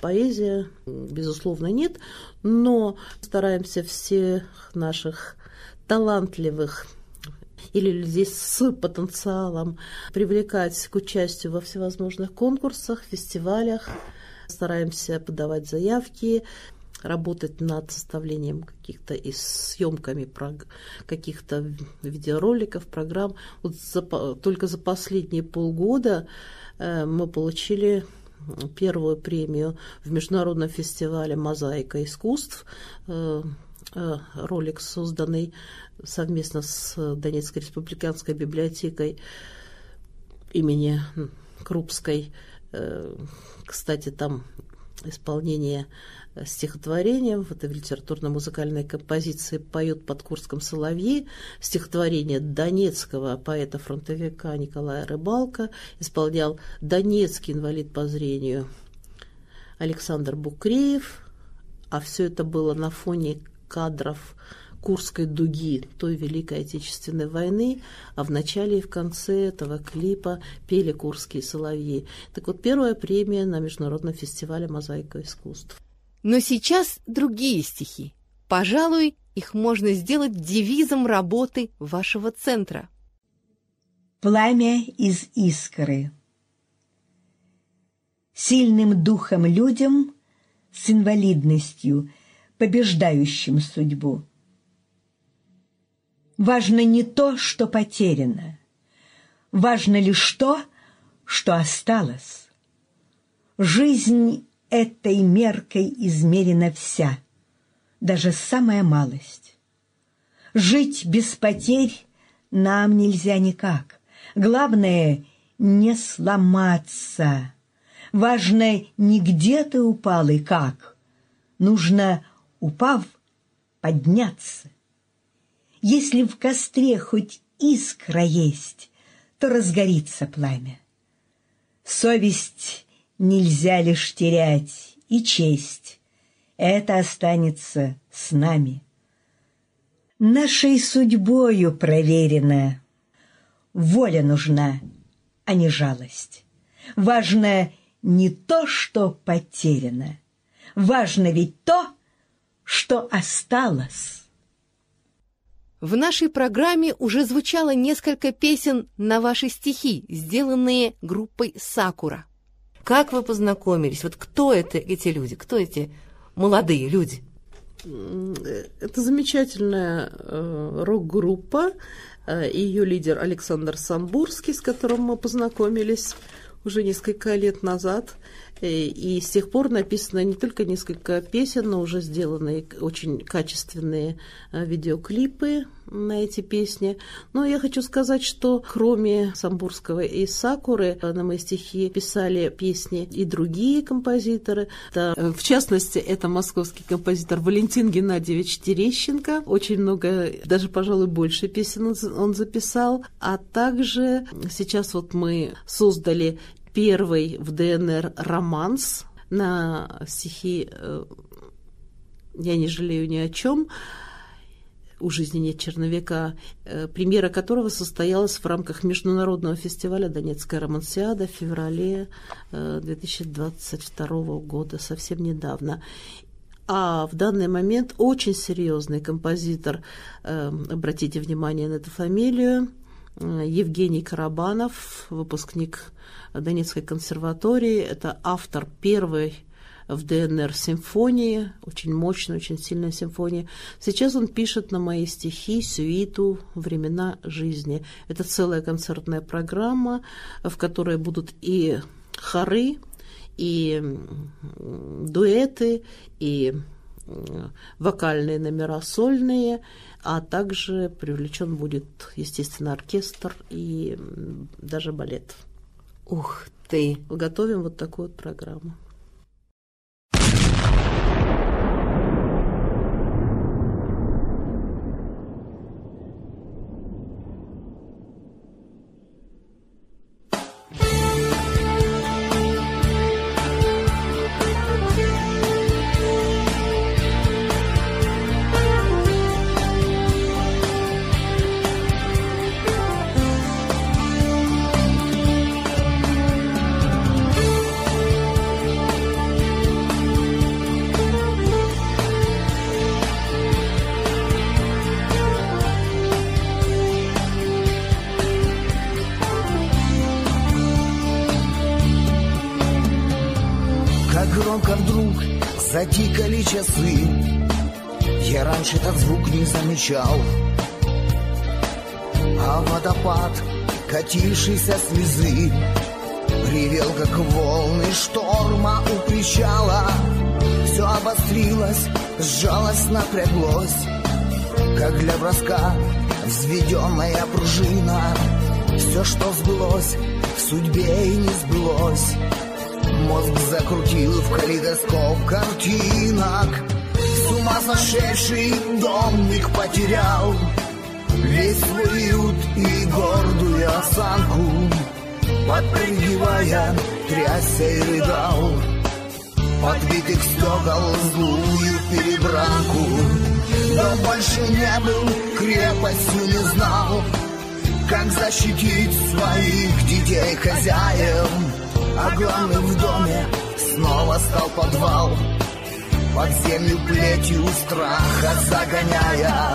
поэзия, безусловно, нет, но стараемся всех наших талантливых или людей с потенциалом, привлекать к участию во всевозможных конкурсах, фестивалях. Стараемся подавать заявки, работать над составлением каких-то и съемками каких-то видеороликов, программ. Вот за, только за последние полгода э, мы получили первую премию в международном фестивале «Мозаика искусств». Э, ролик, созданный совместно с Донецкой республиканской библиотекой имени Крупской. Э, кстати, там исполнение стихотворения, в этой литературно-музыкальной композиции поют под Курском соловьи, стихотворение донецкого поэта-фронтовика Николая Рыбалка, исполнял донецкий инвалид по зрению Александр Букреев, а все это было на фоне кадров Курской дуги той Великой Отечественной войны, а в начале и в конце этого клипа пели курские соловьи. Так вот, первая премия на Международном фестивале «Мозаика искусств». Но сейчас другие стихи. Пожалуй, их можно сделать девизом работы вашего центра. Пламя из искры. Сильным духом людям с инвалидностью, побеждающим судьбу – Важно не то, что потеряно. Важно лишь то, что осталось. Жизнь этой меркой измерена вся, даже самая малость. Жить без потерь нам нельзя никак. Главное — не сломаться. Важно не где ты упал и как. Нужно, упав, подняться. Если в костре хоть искра есть, то разгорится пламя. Совесть нельзя лишь терять, и честь. Это останется с нами. Нашей судьбою проверено. Воля нужна, а не жалость. Важно не то, что потеряно. Важно ведь то, что осталось. В нашей программе уже звучало несколько песен на ваши стихи, сделанные группой «Сакура». Как вы познакомились? Вот кто это, эти люди? Кто эти молодые люди? Это замечательная э, рок-группа. Э, Ее лидер Александр Самбурский, с которым мы познакомились уже несколько лет назад. Э, и с тех пор написано не только несколько песен, но уже сделаны очень качественные э, видеоклипы на эти песни. Но я хочу сказать, что кроме Самбурского и Сакуры э, на мои стихи писали песни и другие композиторы. Это, в частности, это московский композитор Валентин Геннадьевич Терещенко. Очень много, даже, пожалуй, больше песен он записал. А также сейчас вот мы создали первый в ДНР романс на стихи э, «Я не жалею ни о чем», у жизни нет черновика, э, премьера которого состоялась в рамках международного фестиваля «Донецкая романсиада» в феврале 2022 э, года, совсем недавно. А в данный момент очень серьезный композитор, обратите внимание на эту фамилию, Евгений Карабанов, выпускник Донецкой консерватории. Это автор первой в ДНР симфонии, очень мощная, очень сильная симфония. Сейчас он пишет на мои стихи сюиту «Времена жизни». Это целая концертная программа, в которой будут и хоры, и дуэты, и вокальные номера сольные, а также привлечен будет, естественно, оркестр и даже балет. Ух ты! Готовим вот такую вот программу. Замечал А водопад, катившийся слезы Ревел, как волны шторма у причала. Все обострилось, сжалось, напряглось Как для броска взведенная пружина. Все, что сбылось, в судьбе и не сбылось. Мозг закрутил в калейдоскоп картинок ума домик потерял. Весь свой уют и гордую осанку Подпрыгивая, трясся и рыдал. Подбитых стекол злую перебранку Но больше не был крепостью, не знал. Как защитить своих детей хозяев? А главным в доме снова стал подвал Под землю плетью страха загоняя.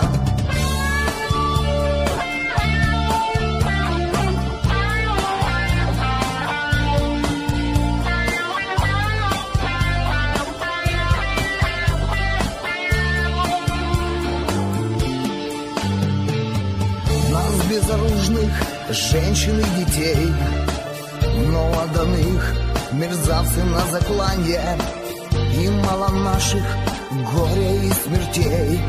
Нас безоружных, женщин и детей но отданных мерзавцы на закланье И мало наших горя и смертей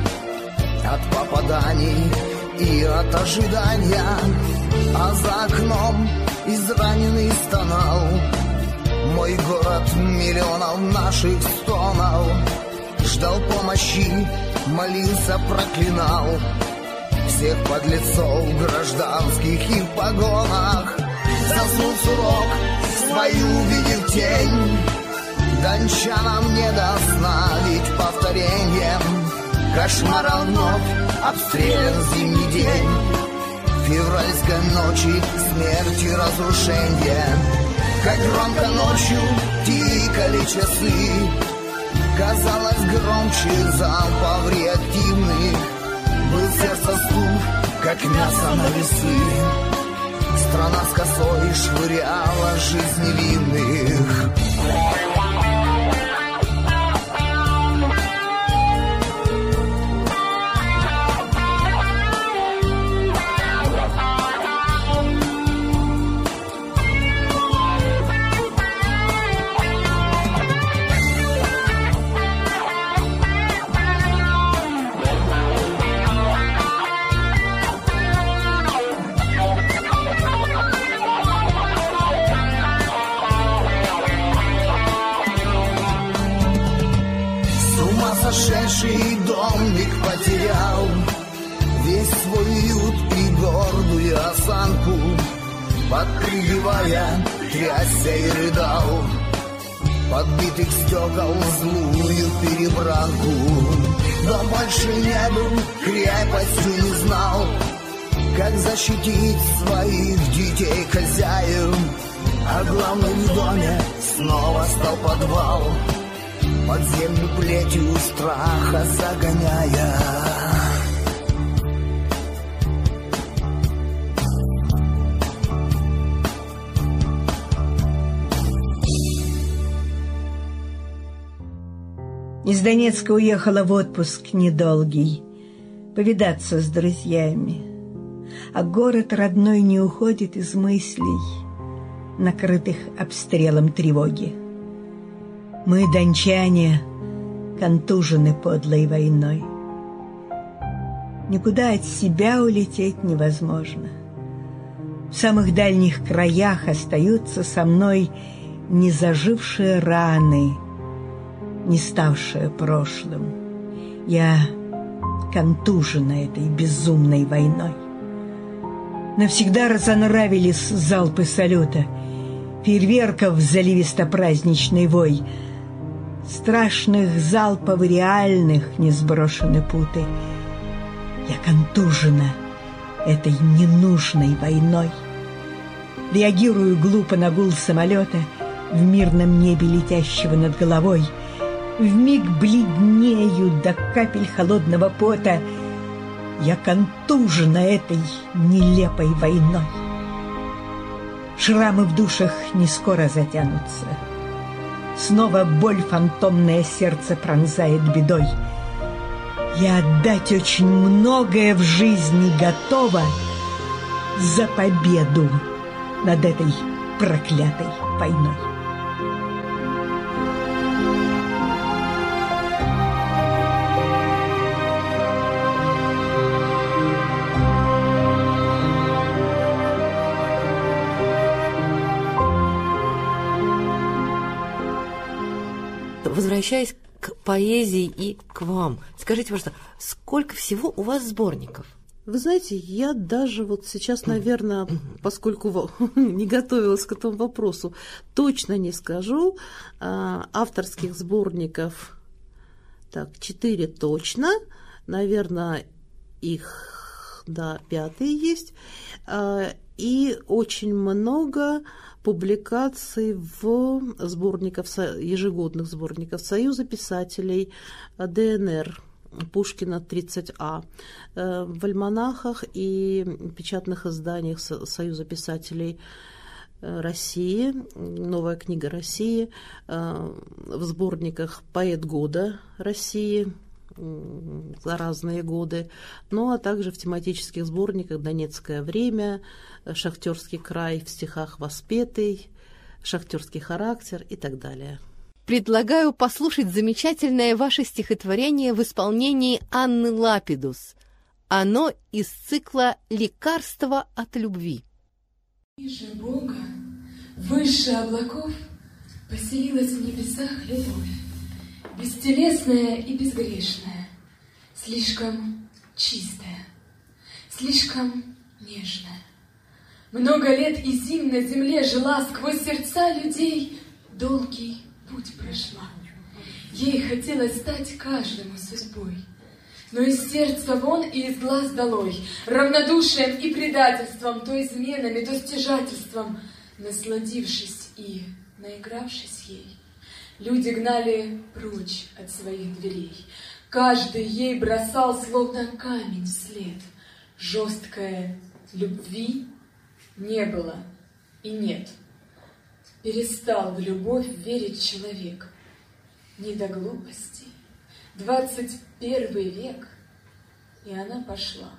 От попаданий и от ожидания. А за окном израненный стонал. Мой город миллионов наших стонов Ждал помощи, молился, проклинал. Всех подлецов гражданских и в погонах. Заснул сурок, свою видел тень. Дончанам не до сна, ведь повторением. Кошмара вновь обстрелян зимний день. Февральской ночи смерти разрушения Как громко ночью тикали часы. Казалось громче залпов реактивных. Был сердце стук, как мясо на весы. Страна с косой швыряла жизни невинных осанку Подпрыгивая, трясся и рыдал. Подбитых стекол злую перебранку Но больше не был крепостью, не знал. Как защитить своих детей хозяев А главным в доме снова стал подвал. Под землю плетью страха загоняя. Из Донецка уехала в отпуск недолгий, повидаться с друзьями. А город родной не уходит из мыслей, накрытых обстрелом тревоги. Мы, дончане, контужены подлой войной. Никуда от себя улететь невозможно. В самых дальних краях остаются со мной незажившие раны — не ставшее прошлым. Я контужена этой безумной войной. Навсегда разонравились залпы салюта, фейерверков заливисто-праздничный вой, страшных залпов реальных не сброшены путы. Я контужена этой ненужной войной. Реагирую глупо на гул самолета в мирном небе летящего над головой — вмиг бледнею до капель холодного пота. Я контужена этой нелепой войной. Шрамы в душах не скоро затянутся. Снова боль фантомное сердце пронзает бедой. Я отдать очень многое в жизни готова за победу над этой проклятой войной. Возвращаясь к поэзии и к вам, скажите, пожалуйста, сколько всего у вас сборников? Вы знаете, я даже вот сейчас, наверное, поскольку не готовилась к этому вопросу, точно не скажу. А, авторских сборников, так, четыре точно, наверное, их, да, пятый есть, а, и очень много публикаций в сборниках, ежегодных сборниках Союза писателей ДНР Пушкина 30А, э, в альманахах и печатных изданиях Союза писателей э, России, новая книга России, э, в сборниках «Поэт года России», за разные годы, ну а также в тематических сборниках «Донецкое время», «Шахтерский край» в стихах «Воспетый», «Шахтерский характер» и так далее. Предлагаю послушать замечательное ваше стихотворение в исполнении Анны Лапидус. Оно из цикла «Лекарство от любви». Ниже Бога, выше облаков, поселилась в небесах любовь бестелесная и безгрешная, слишком чистая, слишком нежная. Много лет и зим на земле жила, сквозь сердца людей долгий путь прошла. Ей хотелось стать каждому судьбой, но из сердца вон и из глаз долой, равнодушием и предательством, то изменами, то стяжательством, насладившись и наигравшись ей — Люди гнали прочь от своих дверей. Каждый ей бросал словно камень вслед. Жесткое любви не было и нет. Перестал в любовь верить человек. Не до глупости. Двадцать первый век. И она пошла.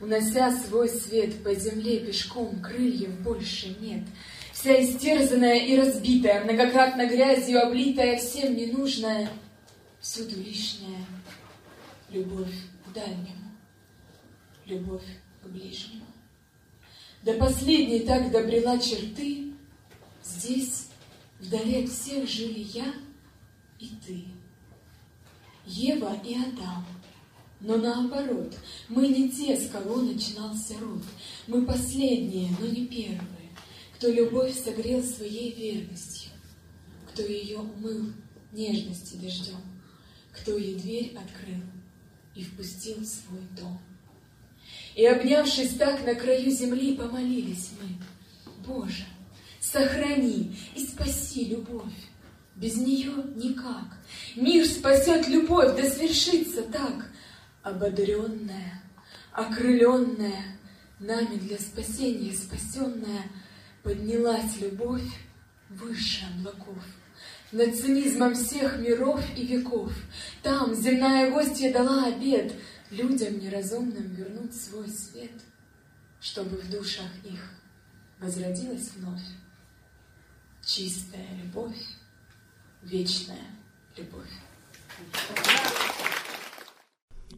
Унося свой свет по земле пешком, крыльев больше нет — вся истерзанная и разбитая, многократно грязью облитая, всем ненужная, всюду лишняя. Любовь к дальнему, любовь к ближнему. До последней так добрела черты, Здесь, вдали от всех, жили я и ты. Ева и Адам. Но наоборот, мы не те, с кого начинался род. Мы последние, но не первые кто любовь согрел своей верностью, кто ее умыл нежности дождем, кто ей дверь открыл и впустил в свой дом. И, обнявшись так на краю земли, помолились мы, Боже, сохрани и спаси любовь. Без нее никак. Мир спасет любовь, да свершится так, ободренная, окрыленная, нами для спасения спасенная — Поднялась любовь выше облаков, над цинизмом всех миров и веков. Там земная гостья дала обед людям неразумным вернуть свой свет, чтобы в душах их возродилась вновь чистая любовь, вечная любовь.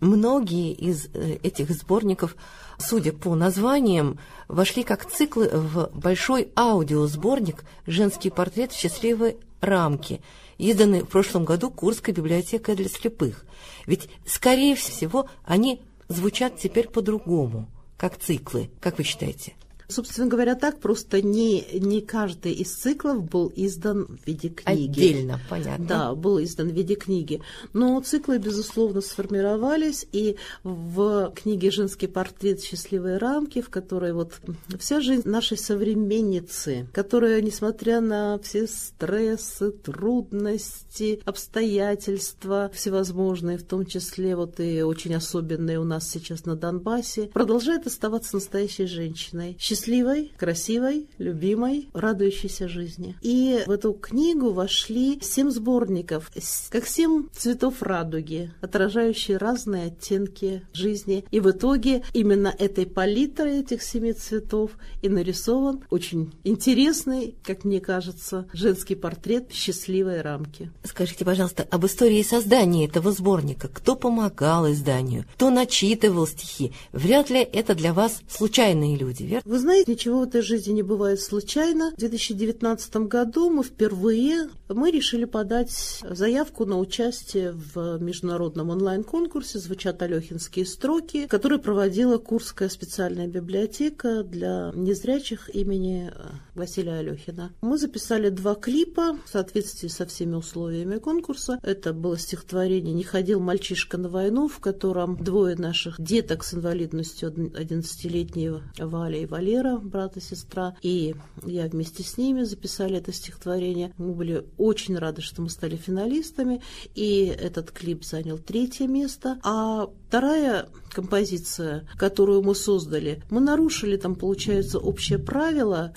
Многие из э, этих сборников, судя по названиям, вошли как циклы в большой аудиосборник «Женский портрет в счастливой рамке», изданный в прошлом году Курской библиотекой для слепых. Ведь, скорее всего, они звучат теперь по-другому, как циклы. Как вы считаете? Собственно говоря, так просто не, не каждый из циклов был издан в виде книги. Отдельно, понятно. Да, был издан в виде книги. Но циклы, безусловно, сформировались, и в книге «Женский портрет. Счастливые рамки», в которой вот вся жизнь нашей современницы, которая, несмотря на все стрессы, трудности, обстоятельства всевозможные, в том числе вот и очень особенные у нас сейчас на Донбассе, продолжает оставаться настоящей женщиной, счастливой, красивой, любимой, радующейся жизни. И в эту книгу вошли семь сборников, как семь цветов радуги, отражающие разные оттенки жизни. И в итоге именно этой палитрой этих семи цветов и нарисован очень интересный, как мне кажется, женский портрет счастливой рамке. Скажите, пожалуйста, об истории создания этого сборника. Кто помогал изданию? Кто начитывал стихи? Вряд ли это для вас случайные люди, верно? Вы знаете, знаете, ничего в этой жизни не бывает случайно. В 2019 году мы впервые мы решили подать заявку на участие в международном онлайн-конкурсе «Звучат Алехинские строки», который проводила Курская специальная библиотека для незрячих имени Василия Алехина. Мы записали два клипа в соответствии со всеми условиями конкурса. Это было стихотворение «Не ходил мальчишка на войну», в котором двое наших деток с инвалидностью 11-летние Валя и Валера Вера, брат и сестра, и я вместе с ними записали это стихотворение. Мы были очень рады, что мы стали финалистами, и этот клип занял третье место. А вторая композиция, которую мы создали, мы нарушили там, получается, общее правило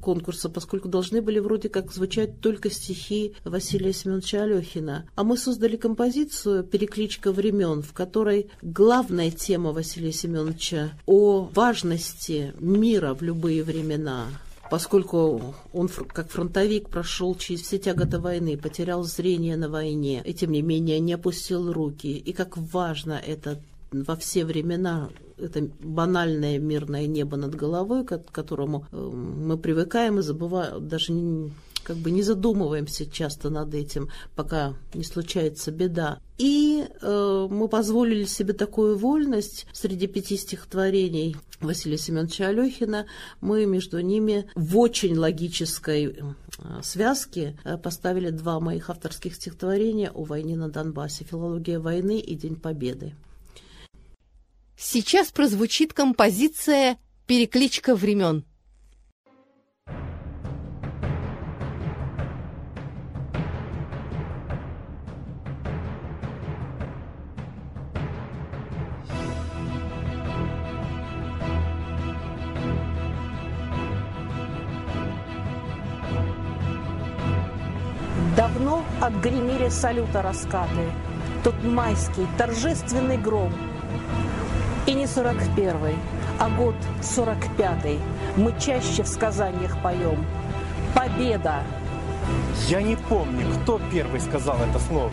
конкурса, поскольку должны были вроде как звучать только стихи Василия Семеновича Алехина. А мы создали композицию «Перекличка времен», в которой главная тема Василия Семеновича о важности мира в любые времена, поскольку он как фронтовик прошел через все тяготы войны, потерял зрение на войне, и тем не менее не опустил руки, и как важно это во все времена это банальное мирное небо над головой, к которому э, мы привыкаем и забываем, даже не, как бы не задумываемся часто над этим, пока не случается беда. И э, мы позволили себе такую вольность среди пяти стихотворений Василия Семеновича Алехина. Мы между ними в очень логической э, связке э, поставили два моих авторских стихотворения о войне на Донбассе «Филология войны» и «День Победы». Сейчас прозвучит композиция «Перекличка времен». Давно отгремели салюта раскаты, Тот майский торжественный гром — и не сорок первый, а год сорок пятый. Мы чаще в сказаниях поем. Победа! Я не помню, кто первый сказал это слово.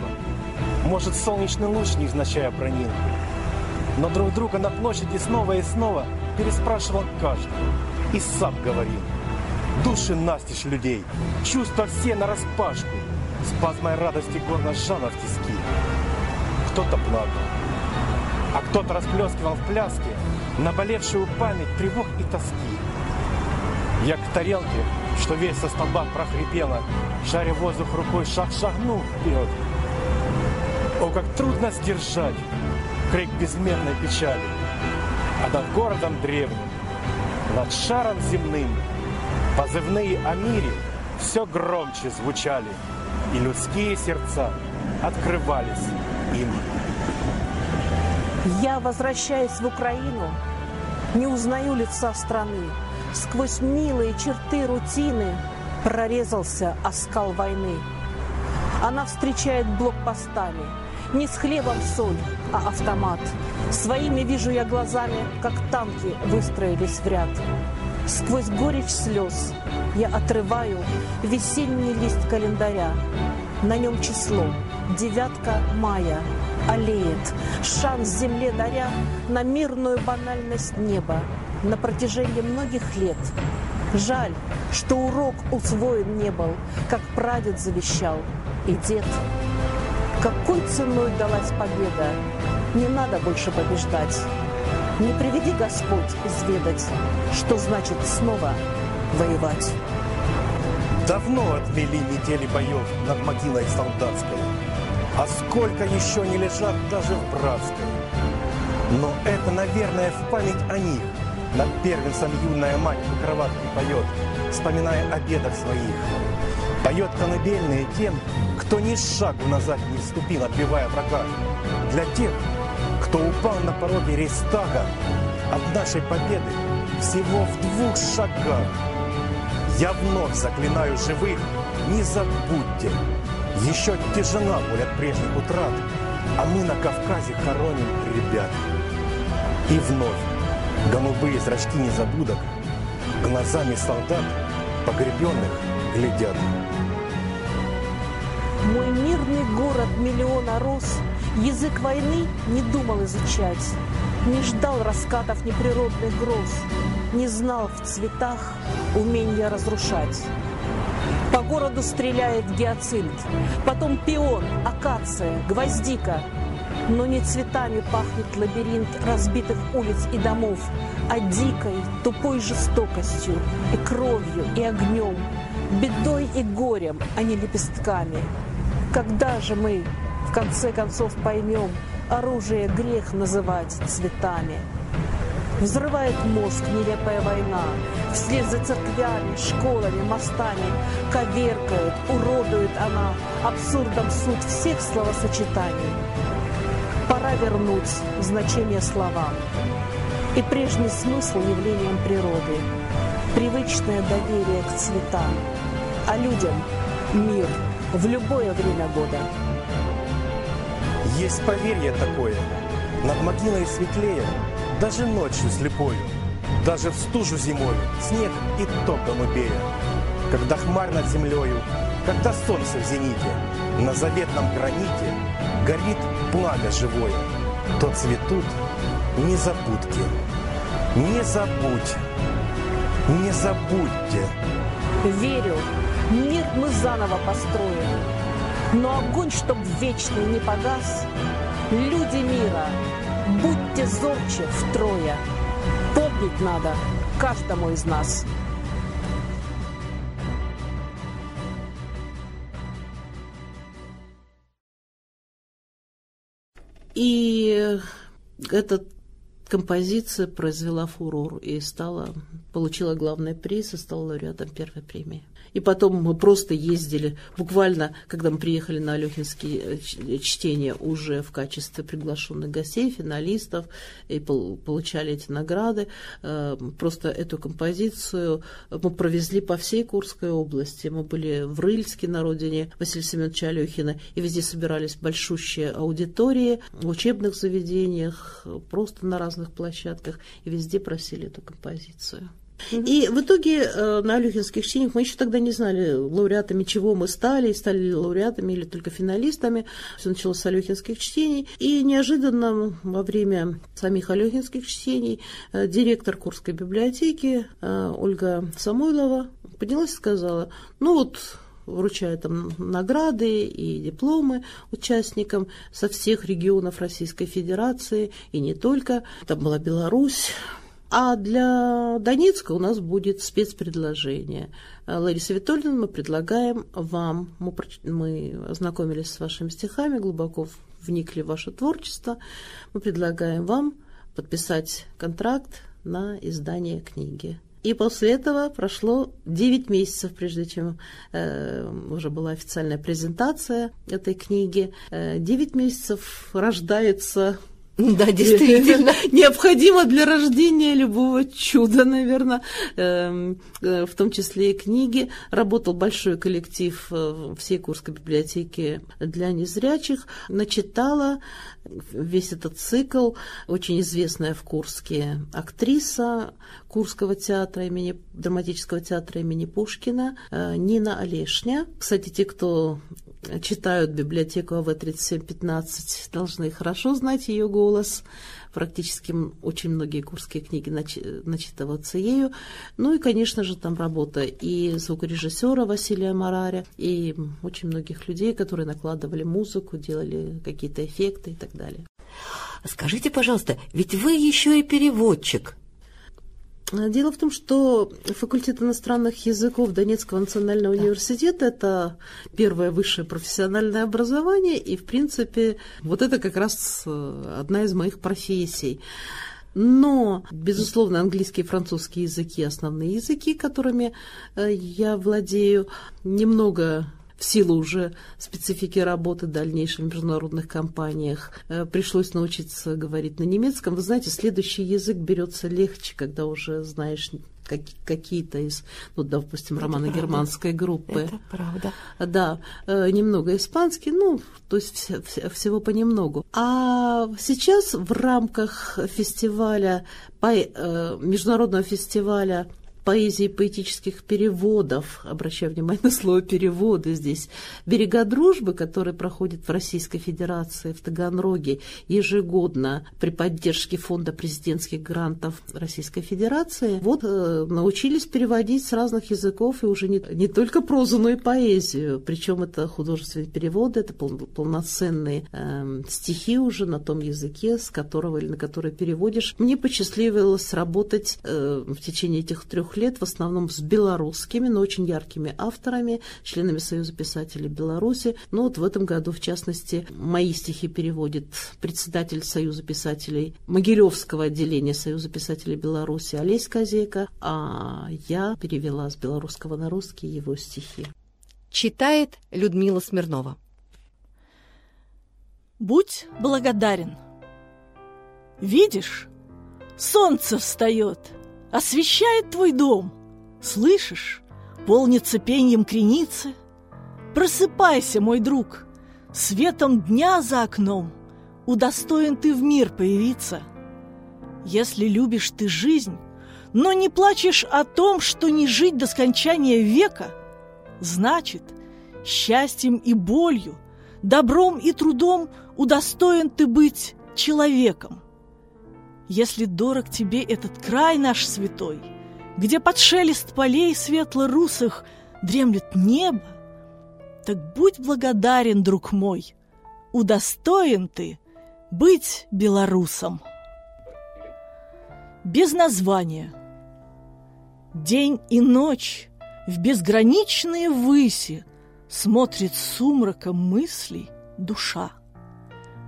Может, солнечный луч невзначай пронил. Но друг друга на площади снова и снова переспрашивал каждый. И сам говорил. Души настежь людей, чувства все на распашку. Спазмой радости горно сжало в тиски. Кто-то плакал, а кто-то расплескивал в пляске наболевшую память тревог и тоски. Я к тарелке, что весь со столба прохрипела, шаря воздух рукой, шаг шагнул вперед. О, как трудно сдержать крик безмерной печали. А над городом древним, над шаром земным, позывные о мире все громче звучали, и людские сердца открывались им. Я возвращаюсь в Украину, не узнаю лица страны. Сквозь милые черты рутины прорезался оскал войны. Она встречает блокпостами. Не с хлебом соль, а автомат. Своими вижу я глазами, как танки выстроились в ряд. Сквозь горечь слез я отрываю весенний лист календаря. На нем число девятка мая Олеет шанс земле даря на мирную банальность неба на протяжении многих лет. Жаль, что урок усвоен не был, как прадед завещал и дед. Какой ценой далась победа? Не надо больше побеждать. Не приведи Господь изведать, что значит снова воевать. Давно отвели недели боев над могилой солдатской. А сколько еще не лежат даже в братской. Но это, наверное, в память о них. Над первенцем юная мать по кроватке поет, вспоминая о бедах своих. Поет колыбельные тем, кто ни шагу назад не ступил, отбивая врага. Для тех, кто упал на пороге Рейстага от нашей победы всего в двух шагах. Я вновь заклинаю живых, не забудьте, еще тяжела боль от прежних утрат, а мы на Кавказе хороним ребят. И вновь голубые зрачки незабудок глазами солдат погребенных глядят. Мой мирный город миллиона рос Язык войны не думал изучать, Не ждал раскатов неприродных гроз, Не знал в цветах умения разрушать. По городу стреляет гиацинт, потом пион, акация, гвоздика. Но не цветами пахнет лабиринт разбитых улиц и домов, а дикой, тупой жестокостью и кровью, и огнем, бедой и горем, а не лепестками. Когда же мы конце концов поймем, оружие грех называть цветами? Взрывает мозг нелепая война, Вслед за церквями, школами, мостами Коверкает, уродует она Абсурдом суть всех словосочетаний. Пора вернуть значение словам И прежний смысл явлениям природы, Привычное доверие к цветам, А людям мир в любое время года. Есть поверье такое, над могилой светлее, даже ночью слепою, даже в стужу зимою, снег и то голубее. Когда хмарь над землею, когда солнце в зените, на заветном граните горит пламя живое, то цветут незабудки. Не забудь, не забудьте. Верю, мир мы заново построим, но огонь, чтоб вечный не погас, люди мира, будьте зорче втрое. Помнить надо каждому из нас. И эта композиция произвела фурор и стала, получила главный приз и стала лауреатом первой премии. И потом мы просто ездили, буквально, когда мы приехали на Алехинские э, чтения уже в качестве приглашенных гостей, финалистов, и получали эти награды. Э, просто эту композицию мы провезли по всей Курской области. Мы были в Рыльске на родине Василия Семеновича Алехина, и везде собирались большущие аудитории в учебных заведениях, просто на разных площадках, и везде просили эту композицию. И в итоге э, на Алюхинских чтениях мы еще тогда не знали, лауреатами чего мы стали, стали ли лауреатами или только финалистами. Все началось с Алюхинских чтений. И неожиданно во время самих Алюхинских чтений э, директор Курской библиотеки э, Ольга Самойлова поднялась и сказала, ну вот вручая там награды и дипломы участникам со всех регионов Российской Федерации, и не только. Там была Беларусь, а для Донецка у нас будет спецпредложение. Лариса Витольевна, мы предлагаем вам, мы, мы ознакомились с вашими стихами, глубоко вникли в ваше творчество, мы предлагаем вам подписать контракт на издание книги. И после этого прошло 9 месяцев, прежде чем э, уже была официальная презентация этой книги. Э, 9 месяцев рождается Да, действительно. Необходимо для рождения любого чуда, наверное, эм, э, в том числе и книги. Работал большой коллектив э, всей Курской библиотеки для незрячих. Начитала весь этот цикл очень известная в Курске актриса Курского театра имени, драматического театра имени Пушкина э, Нина Олешня. Кстати, те, кто читают библиотеку АВ-3715, должны хорошо знать ее голос. Практически очень многие курские книги начитываться ею. Ну и, конечно же, там работа и звукорежиссера Василия Мараря, и очень многих людей, которые накладывали музыку, делали какие-то эффекты и так далее. Скажите, пожалуйста, ведь вы еще и переводчик. Дело в том, что факультет иностранных языков Донецкого национального да. университета – это первое высшее профессиональное образование, и, в принципе, вот это как раз э, одна из моих профессий. Но, безусловно, английский и французский языки – основные языки, которыми э, я владею. Немного в силу уже специфики работы дальнейшей в международных компаниях э, пришлось научиться говорить на немецком. Вы знаете, следующий язык берется легче, когда уже знаешь какие-то из, ну, допустим, романа германской группы. Это правда. Да, э, немного испанский, ну, то есть вся, вся, всего понемногу. А сейчас в рамках фестиваля, э, международного фестиваля поэзии поэтических переводов, обращаю внимание на слово переводы здесь, «Берега дружбы», который проходит в Российской Федерации в Таганроге ежегодно при поддержке Фонда президентских грантов Российской Федерации, вот э, научились переводить с разных языков и уже не, не только прозу, но и поэзию. Причем это художественные переводы, это пол, полноценные э, стихи уже на том языке, с которого или на который переводишь. Мне посчастливилось работать э, в течение этих трех лет в основном с белорусскими, но очень яркими авторами, членами Союза писателей Беларуси. Ну вот в этом году, в частности, мои стихи переводит председатель Союза писателей Могилевского отделения Союза писателей Беларуси Олесь Козейко, а я перевела с белорусского на русский его стихи. Читает Людмила Смирнова. Будь благодарен. Видишь, солнце встает — освещает твой дом. Слышишь, полнится пеньем креницы. Просыпайся, мой друг, светом дня за окном удостоен ты в мир появиться. Если любишь ты жизнь, но не плачешь о том, что не жить до скончания века, значит, счастьем и болью, добром и трудом удостоен ты быть человеком. Если дорог тебе этот край наш святой, Где под шелест полей светло-русых Дремлет небо, так будь благодарен, друг мой, Удостоен ты быть белорусом. Без названия. День и ночь в безграничные выси Смотрит сумраком мыслей душа.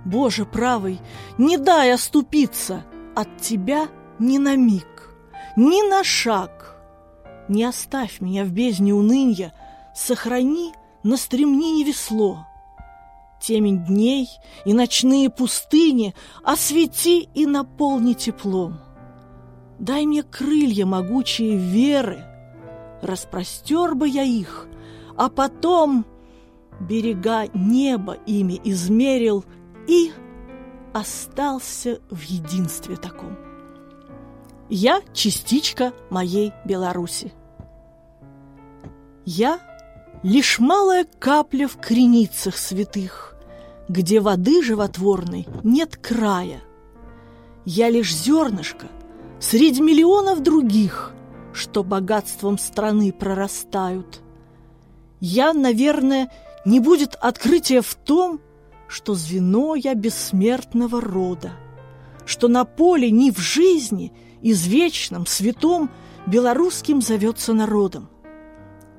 Боже правый, не дай оступиться — от тебя ни на миг, ни на шаг. Не оставь меня в бездне уныния, сохрани на стремнине весло. Темень дней и ночные пустыни освети и наполни теплом. Дай мне крылья могучие веры, распростер бы я их, а потом берега неба ими измерил и остался в единстве таком. Я частичка моей Беларуси. Я лишь малая капля в креницах святых, где воды животворной нет края. Я лишь зернышко среди миллионов других, что богатством страны прорастают. Я, наверное, не будет открытия в том, что звено я бессмертного рода, что на поле ни в жизни, извечном, святом, белорусским зовется народом.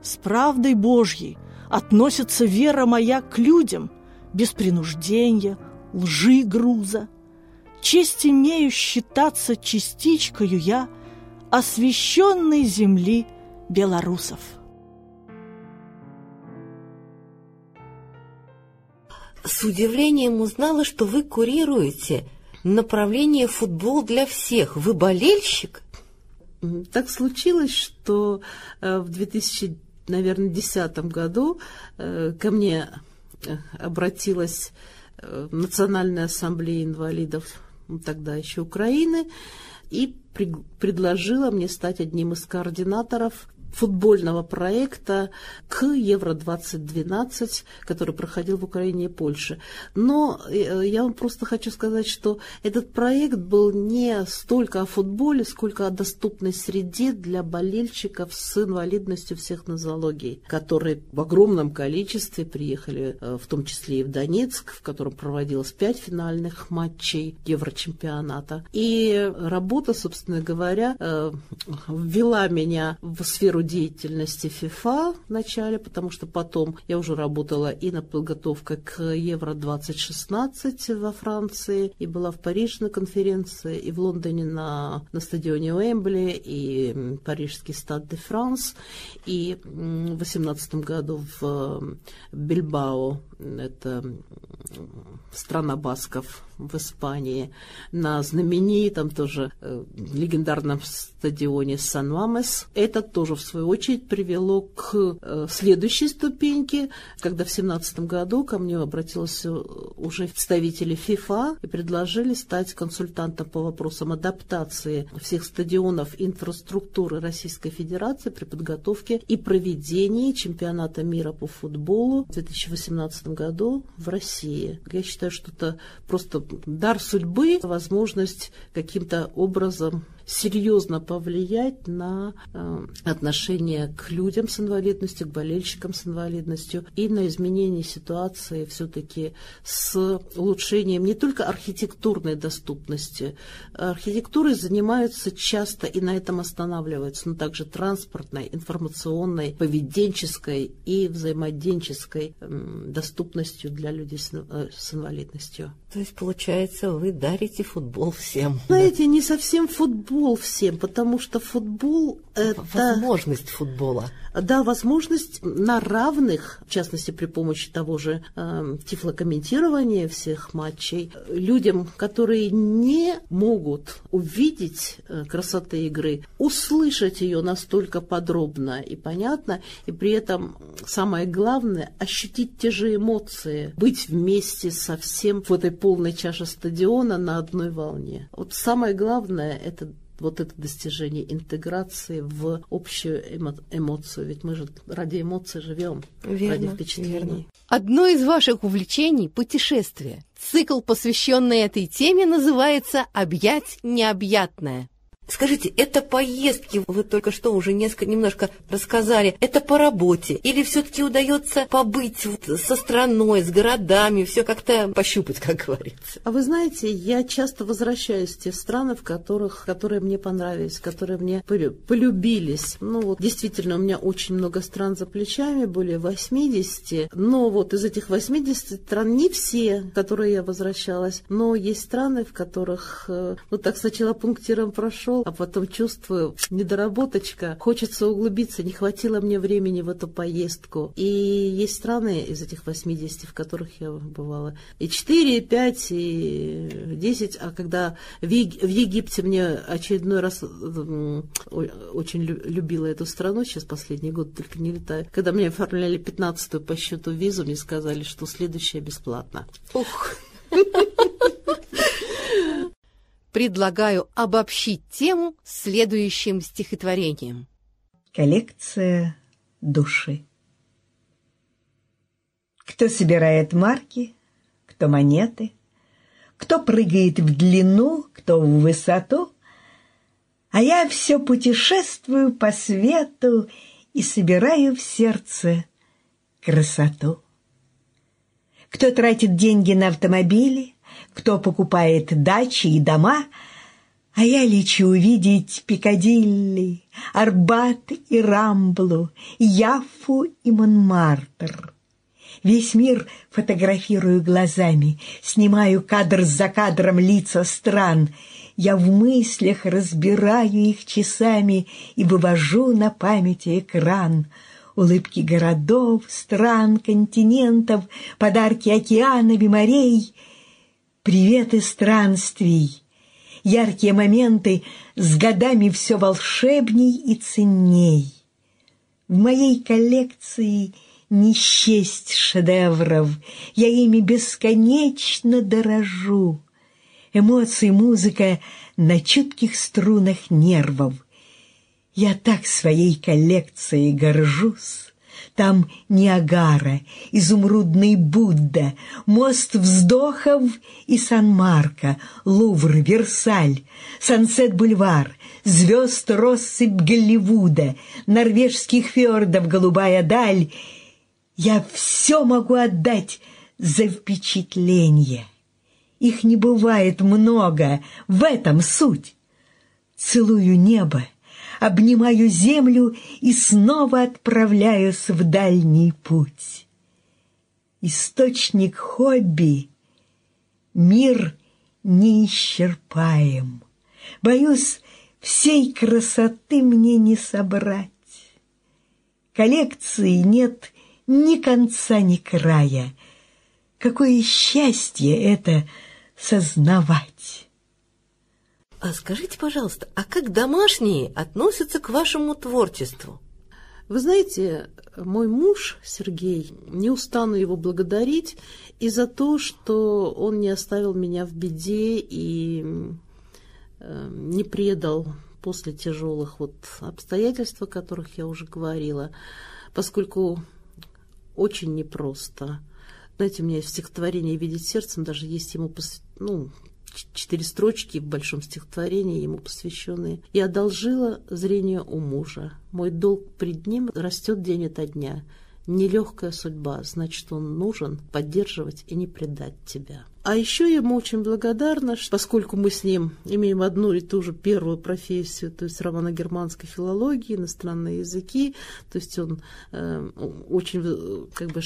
С правдой Божьей относится вера моя к людям без принуждения, лжи груза. Честь имею считаться частичкою я освященной земли белорусов. С удивлением узнала, что вы курируете направление «Футбол для всех». Вы болельщик? Так случилось, что э, в 2010 году э, ко мне э, обратилась Национальная ассамблея инвалидов тогда еще Украины и предложила мне стать одним из координаторов футбольного проекта к Евро-2012, который проходил в Украине и Польше. Но э, я вам просто хочу сказать, что этот проект был не столько о футболе, сколько о доступной среде для болельщиков с инвалидностью всех нозологий, которые в огромном количестве приехали, э, в том числе и в Донецк, в котором проводилось пять финальных матчей Еврочемпионата. И работа, собственно говоря, э, ввела меня в сферу деятельности ФИФА в начале, потому что потом я уже работала и на подготовке к Евро-2016 во Франции, и была в Париже на конференции, и в Лондоне на, на стадионе Уэмбли, и парижский стад де Франс, и в 2018 году в Бильбао, это страна басков в Испании, на знаменитом тоже э, легендарном стадионе Сан-Мамес. Это тоже, в свою очередь, привело к э, следующей ступеньке, когда в 2017 году ко мне обратился уже представители ФИФА и предложили стать консультантом по вопросам адаптации всех стадионов инфраструктуры Российской Федерации при подготовке и проведении чемпионата мира по футболу в 2018 году в России. Я считаю, что это просто дар судьбы, возможность каким-то образом серьезно повлиять на э, отношение к людям с инвалидностью, к болельщикам с инвалидностью и на изменение ситуации все-таки с улучшением не только архитектурной доступности. Архитектурой занимаются часто и на этом останавливаются, но также транспортной, информационной, поведенческой и взаимоденческой доступностью для людей с, э, с инвалидностью. То есть, получается, вы дарите футбол всем. Знаете, не совсем футбол всем, потому что футбол это... Возможность футбола. Да, возможность на равных, в частности, при помощи того же э, тифлокомментирования всех матчей, людям, которые не могут увидеть э, красоты игры, услышать ее настолько подробно и понятно, и при этом самое главное ощутить те же эмоции, быть вместе со всем в этой полной чаше стадиона на одной волне. Вот самое главное это вот это достижение интеграции в общую эмо эмоцию. Ведь мы же ради эмоций живем, ради впечатлений. Верно. Одно из ваших увлечений – путешествие. Цикл, посвященный этой теме, называется «Объять необъятное». Скажите, это поездки, вы только что уже несколько немножко рассказали, это по работе? Или все-таки удается побыть вот со страной, с городами, все как-то пощупать, как говорится? А вы знаете, я часто возвращаюсь в те страны, в которых, которые мне понравились, которые мне полюбились. Ну вот, действительно, у меня очень много стран за плечами, более 80, но вот из этих 80 стран не все, в которые я возвращалась, но есть страны, в которых, э, ну так сначала пунктиром прошел, а потом чувствую недоработочка, хочется углубиться, не хватило мне времени в эту поездку. И есть страны из этих 80, в которых я бывала, и 4, и 5, и 10, а когда в Египте мне очередной раз очень любила эту страну, сейчас последний год только не летаю, когда мне оформляли 15-ю по счету визу, мне сказали, что следующая бесплатно. Ух! предлагаю обобщить тему следующим стихотворением. Коллекция души. Кто собирает марки, кто монеты, кто прыгает в длину, кто в высоту, а я все путешествую по свету и собираю в сердце красоту. Кто тратит деньги на автомобили, кто покупает дачи и дома, а я лечу увидеть Пикадилли, Арбат и Рамблу, Яффу и Монмартр. Весь мир фотографирую глазами, снимаю кадр за кадром лица стран. Я в мыслях разбираю их часами и вывожу на памяти экран. Улыбки городов, стран, континентов, подарки океанов и морей — Приветы странствий, яркие моменты с годами все волшебней и ценней. В моей коллекции не счесть шедевров, я ими бесконечно дорожу. Эмоции, музыка на чутких струнах нервов. Я так своей коллекцией горжусь. Там Ниагара, изумрудный Будда, мост вздохов и Сан-Марко, Лувр, Версаль, Сансет-бульвар, звезд россыпь Голливуда, норвежских фьордов голубая даль. Я все могу отдать за впечатление. Их не бывает много, в этом суть. Целую небо, обнимаю землю и снова отправляюсь в дальний путь. Источник хобби — мир неисчерпаем. Боюсь, всей красоты мне не собрать. Коллекции нет ни конца, ни края. Какое счастье это сознавать! А скажите, пожалуйста, а как домашние относятся к вашему творчеству? Вы знаете, мой муж Сергей, не устану его благодарить и за то, что он не оставил меня в беде и э, не предал после тяжелых вот обстоятельств, о которых я уже говорила, поскольку очень непросто. Знаете, у меня есть стихотворение «Видеть сердцем», даже есть ему ну, четыре строчки в большом стихотворении, ему посвященные. «Я одолжила зрение у мужа. Мой долг пред ним растет день ото дня. Нелегкая судьба, значит, он нужен поддерживать и не предать тебя». А еще я ему очень благодарна, поскольку мы с ним имеем одну и ту же первую профессию, то есть романо-германской филологии, иностранные языки, то есть он э, очень как бы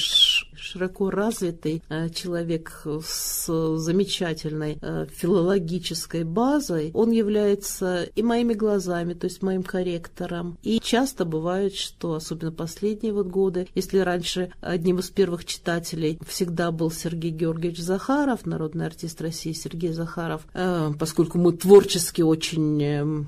широко развитый э, человек с замечательной э, филологической базой. Он является и моими глазами, то есть моим корректором. И часто бывает, что, особенно последние вот годы, если раньше одним из первых читателей всегда был Сергей Георгиевич Захаров, народный артист России Сергей Захаров, э, поскольку мы творчески очень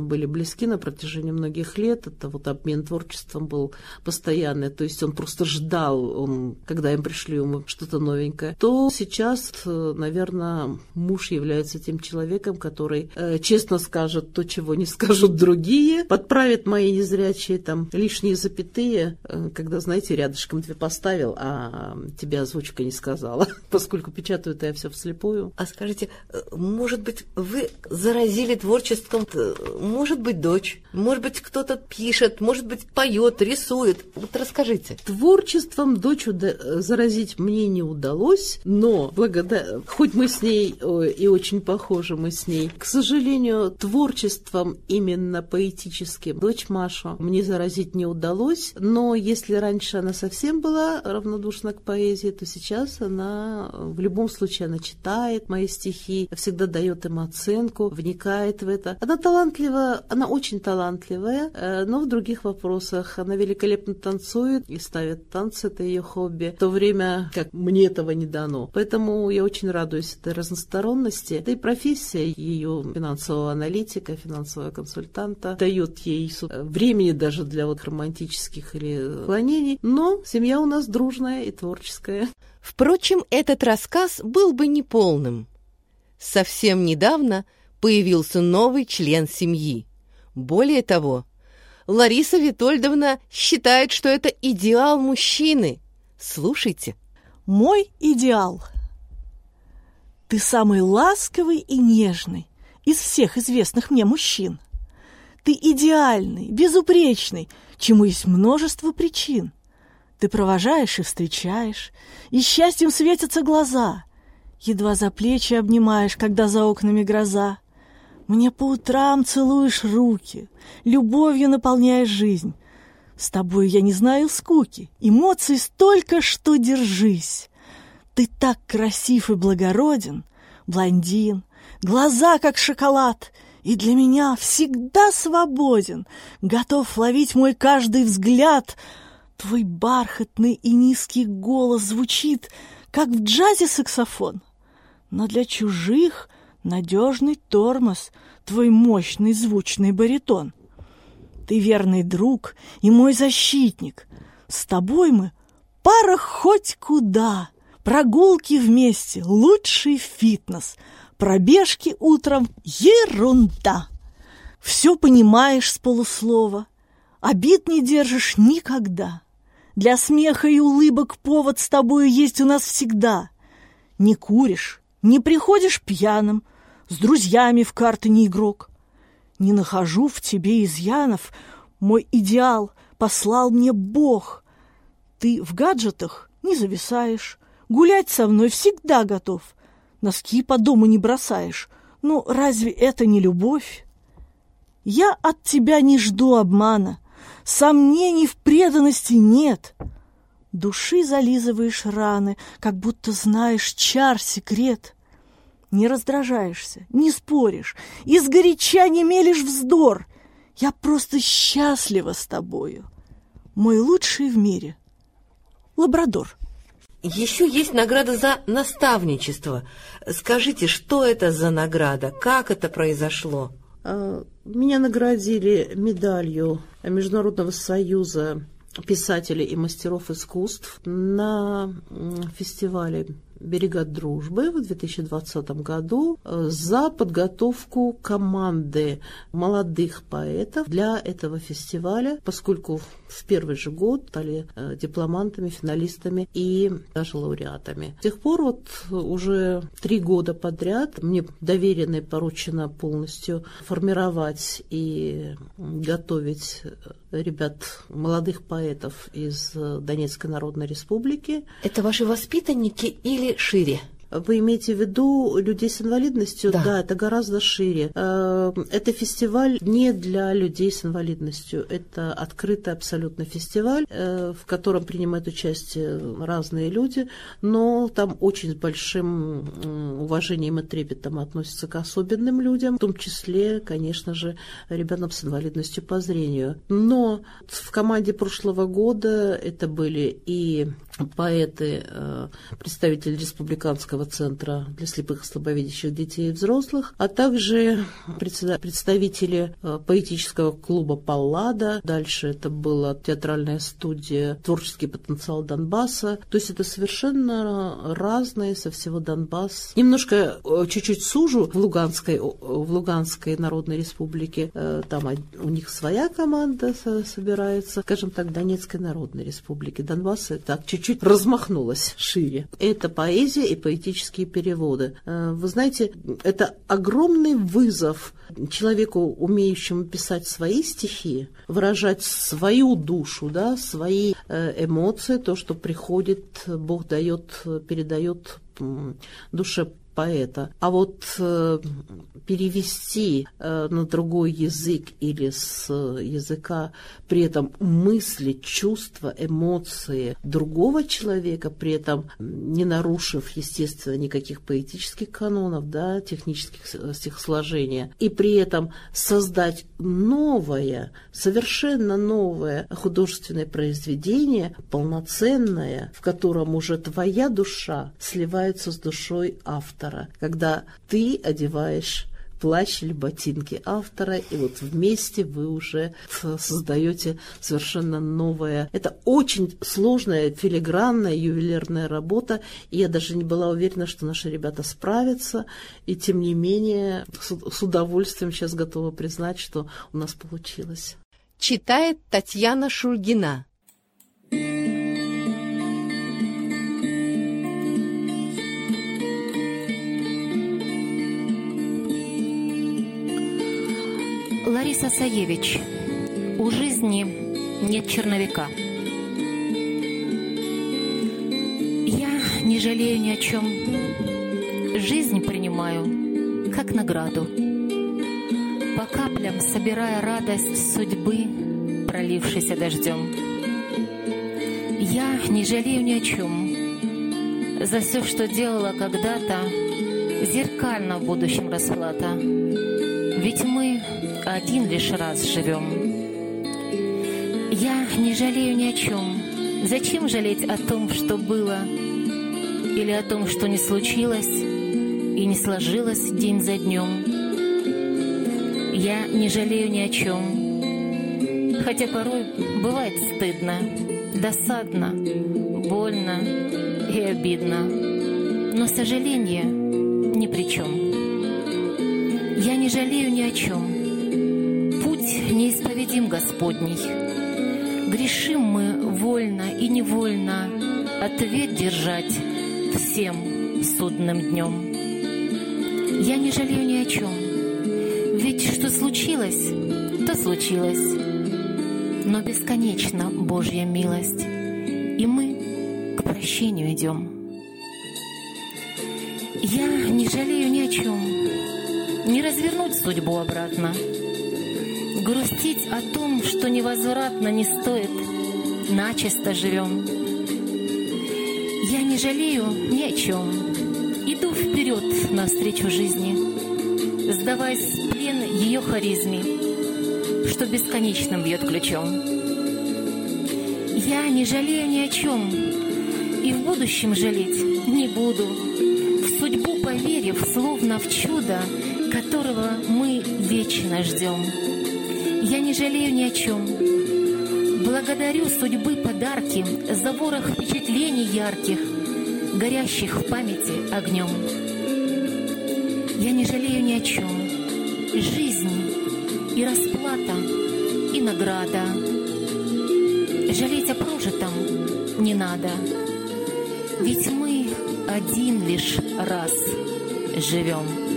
были близки на протяжении многих лет, это вот обмен творчеством был постоянный, то есть он просто ждал, он, когда им пришли ему что-то новенькое, то сейчас, наверное, муж является тем человеком, который честно скажет то, чего не скажут другие, подправит мои незрячие там лишние запятые, когда, знаете, рядышком две поставил, а тебе озвучка не сказала, поскольку печатают я все вслепую. А скажите, э, может быть, вы заразили творчеством, э, может быть, дочь, может быть, кто-то пишет, может быть, поет, рисует. Вот расскажите. Творчеством дочь э, заразить мне не удалось, но благодаря, хоть мы с ней и очень похожи мы с ней, к сожалению, творчеством именно поэтическим дочь Машу мне заразить не удалось, но если раньше она совсем была равнодушна к поэзии, то сейчас она в любом случае она читает мои стихи, всегда дает им оценку, вникает в это. Она талантлива, она очень талантливая, э, но в других вопросах. Она великолепно танцует и ставит танцы, это ее хобби, в то время как мне этого не дано. Поэтому я очень радуюсь этой разносторонности. Да и профессия ее финансового аналитика, финансового консультанта дает ей времени даже для вот романтических или клонений. Но семья у нас дружная и творческая. Впрочем, этот рассказ был бы неполным. Совсем недавно появился новый член семьи. Более того, Лариса Витольдовна считает, что это идеал мужчины. Слушайте. Мой идеал. Ты самый ласковый и нежный из всех известных мне мужчин. Ты идеальный, безупречный, чему есть множество причин. Ты провожаешь и встречаешь, и счастьем светятся глаза. Едва за плечи обнимаешь, когда за окнами гроза. Мне по утрам целуешь руки, любовью наполняешь жизнь. С тобой я не знаю скуки, эмоций столько, что держись. Ты так красив и благороден, блондин, глаза как шоколад, и для меня всегда свободен, готов ловить мой каждый взгляд — Твой бархатный и низкий голос звучит, как в джазе саксофон. но для чужих надежный тормоз, твой мощный звучный баритон. Ты верный друг и мой защитник. С тобой мы пара хоть куда. Прогулки вместе — лучший фитнес. Пробежки утром — ерунда. Все понимаешь с полуслова, обид не держишь никогда. Для смеха и улыбок повод с тобою есть у нас всегда. Не куришь, не приходишь пьяным, с друзьями в карты не игрок. Не нахожу в тебе изъянов, мой идеал послал мне Бог. Ты в гаджетах не зависаешь, гулять со мной всегда готов. Носки по дому не бросаешь. Ну, разве это не любовь? Я от тебя не жду обмана, сомнений в преданности нет. Души зализываешь раны, как будто знаешь чар секрет. Не раздражаешься, не споришь, из горяча не мелешь вздор. Я просто счастлива с тобою. Мой лучший в мире — лабрадор. Еще есть награда за наставничество. Скажите, что это за награда? Как это произошло? А, меня наградили медалью Международного союза писателей и мастеров искусств на фестивале «Берега дружбы» в 2020 году э, за подготовку команды молодых поэтов для этого фестиваля, поскольку в первый же год стали э, дипломантами, финалистами и даже лауреатами. С тех пор вот уже три года подряд мне доверено и поручено полностью формировать и готовить э, ребят, молодых поэтов из Донецкой Народной Республики. Это ваши воспитанники или шире? Вы имеете в виду людей с инвалидностью? Да, да это гораздо шире. Э, это фестиваль не для людей с инвалидностью. Это открытый абсолютно фестиваль, э, в котором принимают участие разные люди, но там очень с большим уважением и трепетом относятся к особенным людям, в том числе, конечно же, ребятам с инвалидностью по зрению. Но в команде прошлого года это были и поэты, э, представители республиканского центра для слепых и слабовидящих детей и взрослых, а также представители э, поэтического клуба «Паллада». Дальше это была театральная студия «Творческий потенциал Донбасса». То есть это совершенно разные со всего Донбасса. Немножко э, чуть-чуть сужу в Луганской, в Луганской Народной Республике. Там у них своя команда собирается. Скажем так, Донецкой Народной Республики. Донбасс так чуть-чуть чуть размахнулась шире. Это поэзия и поэтические переводы. Э, вы знаете, это огромный вызов человеку, умеющему писать свои стихи, выражать свою душу, да, свои э, эмоции, то, что приходит, Бог дает, передает душе поэта. А вот э, перевести э, на другой язык или с языка при этом мысли, чувства, эмоции другого человека, при этом не нарушив, естественно, никаких поэтических канонов, да, технических стихосложения, и при этом создать новое, совершенно новое художественное произведение, полноценное, в котором уже твоя душа сливается с душой автора автора, когда ты одеваешь плащ или ботинки автора, и вот вместе вы уже создаете совершенно новое. Это очень сложная, филигранная, ювелирная работа, и я даже не была уверена, что наши ребята справятся, и тем не менее с удовольствием сейчас готова признать, что у нас получилось. Читает Татьяна Шульгина. Лариса Саевич. У жизни нет черновика. Я не жалею ни о чем. Жизнь принимаю как награду. По каплям собирая радость судьбы, пролившейся дождем. Я не жалею ни о чем. За все, что делала когда-то, зеркально в будущем расплата. Ведь мы один лишь раз живем. Я не жалею ни о чем. Зачем жалеть о том, что было, или о том, что не случилось? и не сложилось день за днем. Я не жалею ни о чем, хотя порой бывает стыдно, досадно, больно и обидно. Но сожаление ни при чем. Я не жалею ни о чем. Неисповедим Господний. Грешим мы вольно и невольно ответ держать всем судным днем. Я не жалею ни о чем. Ведь что случилось, то случилось. Но бесконечна Божья милость, и мы к прощению идем. Я не жалею ни о чем. Не развернуть судьбу обратно. Грустить о том, что невозвратно не стоит, начисто живем. Я не жалею ни о чем. Иду вперед навстречу жизни, сдаваясь в плен ее харизме, что бесконечно бьет ключом. Я не жалею ни о чем и в будущем жалеть не буду, в судьбу поверив, словно в чудо, которого мы вечно ждем. Я не жалею ни о чем. Благодарю судьбы подарки за ворох впечатлений ярких, горящих в памяти огнем. Я не жалею ни о чем. Жизнь и расплата, и награда. Жалеть о прожитом не надо, ведь мы один лишь раз живем.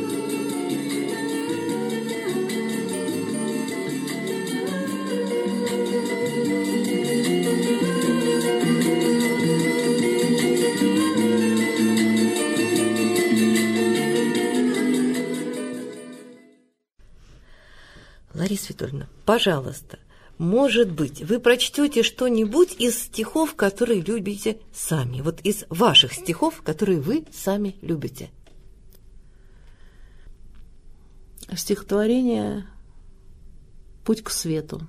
Лариса Витольевна, пожалуйста, может быть, вы прочтете что-нибудь из стихов, которые любите сами. Вот из ваших стихов, которые вы сами любите. Стихотворение «Путь к свету».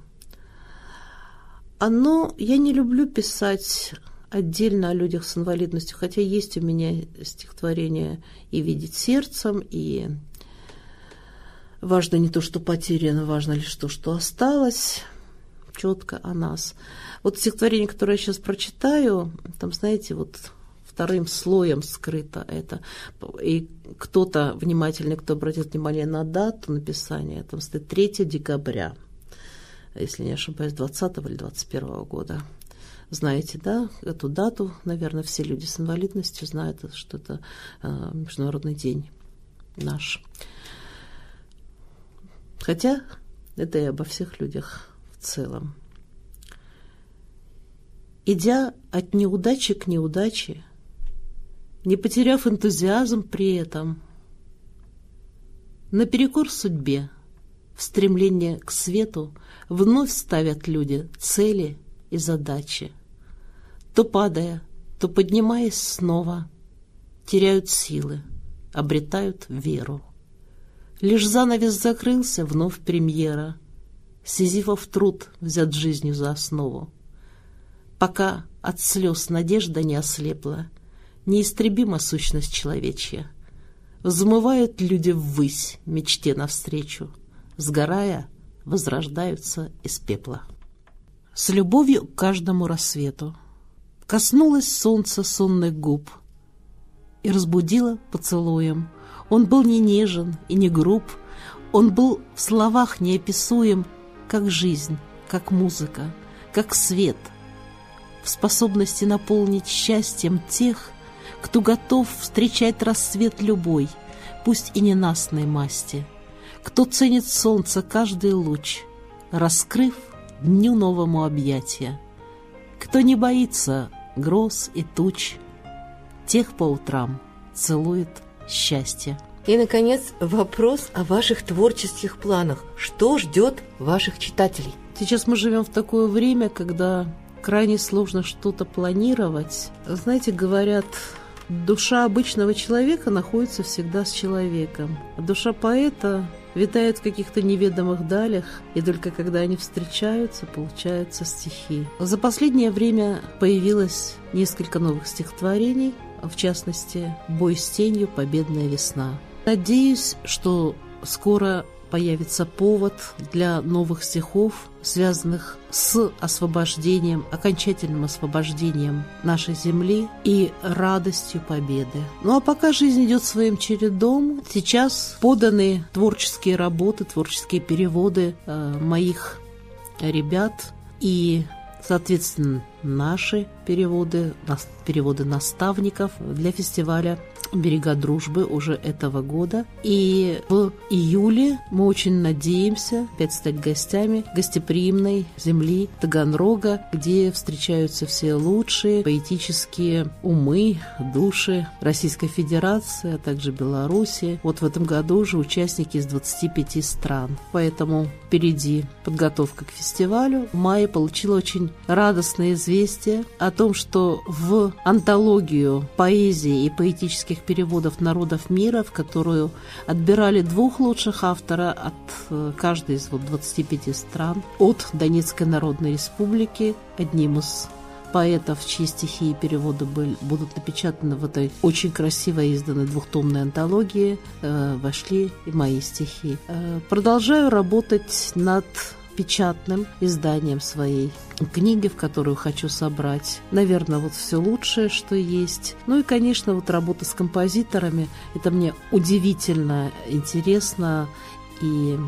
Оно, я не люблю писать отдельно о людях с инвалидностью, хотя есть у меня стихотворение и «Видеть сердцем», и «Важно не то, что потеряно, важно лишь то, что осталось» четко о нас. Вот стихотворение, которое я сейчас прочитаю, там, знаете, вот вторым слоем скрыто это. И кто-то внимательный, кто обратит внимание на дату написания, там стоит 3 декабря, если не ошибаюсь, 20 или 21 года. Знаете, да, эту дату, наверное, все люди с инвалидностью знают, что это э, Международный день наш. Хотя это и обо всех людях в целом. Идя от неудачи к неудаче, не потеряв энтузиазм при этом, наперекор судьбе, в стремление к свету вновь ставят люди цели и задачи. То падая, то поднимаясь снова, теряют силы, обретают веру. Лишь занавес закрылся, вновь премьера — Сизифов труд взят жизнью за основу. Пока от слез надежда не ослепла, неистребима сущность человечья. Взмывают люди ввысь, мечте навстречу, сгорая, возрождаются из пепла. С любовью к каждому рассвету коснулось солнце сонных губ и разбудило поцелуем. Он был не нежен и не груб, он был в словах неописуем, как жизнь, как музыка, как свет, в способности наполнить счастьем тех, кто готов встречать рассвет любой, пусть и ненастной масти, кто ценит солнце каждый луч, раскрыв дню новому объятия, кто не боится гроз и туч, тех по утрам целует счастье. И, наконец, вопрос о ваших творческих планах. Что ждет ваших читателей? Сейчас мы живем в такое время, когда крайне сложно что-то планировать. Знаете, говорят, душа обычного человека находится всегда с человеком. А душа поэта витает в каких-то неведомых далях, и только когда они встречаются, получаются стихи. За последнее время появилось несколько новых стихотворений, в частности, «Бой с тенью. Победная весна». Надеюсь, что скоро появится повод для новых стихов, связанных с освобождением, окончательным освобождением нашей земли и радостью победы. Ну а пока жизнь идет своим чередом, сейчас поданы творческие работы, творческие переводы э, моих ребят и Соответственно, наши переводы, переводы наставников для фестиваля «Берега дружбы» уже этого года. И в июле мы очень надеемся опять стать гостями гостеприимной земли Таганрога, где встречаются все лучшие поэтические умы, души Российской Федерации, а также Беларуси. Вот в этом году уже участники из 25 стран. Поэтому впереди подготовка к фестивалю. В мае получила очень радостное известие о том, что в антологию поэзии и поэтических переводов народов мира, в которую отбирали двух лучших автора от э, каждой из вот 25 стран, от Донецкой Народной Республики, одним из поэтов, чьи стихи и переводы были, будут напечатаны в этой очень красиво изданной двухтомной антологии, э, вошли и мои стихи. Э, продолжаю работать над печатным изданием своей книги, в которую хочу собрать. Наверное, вот все лучшее, что есть. Ну и, конечно, вот работа с композиторами. Это мне удивительно интересно и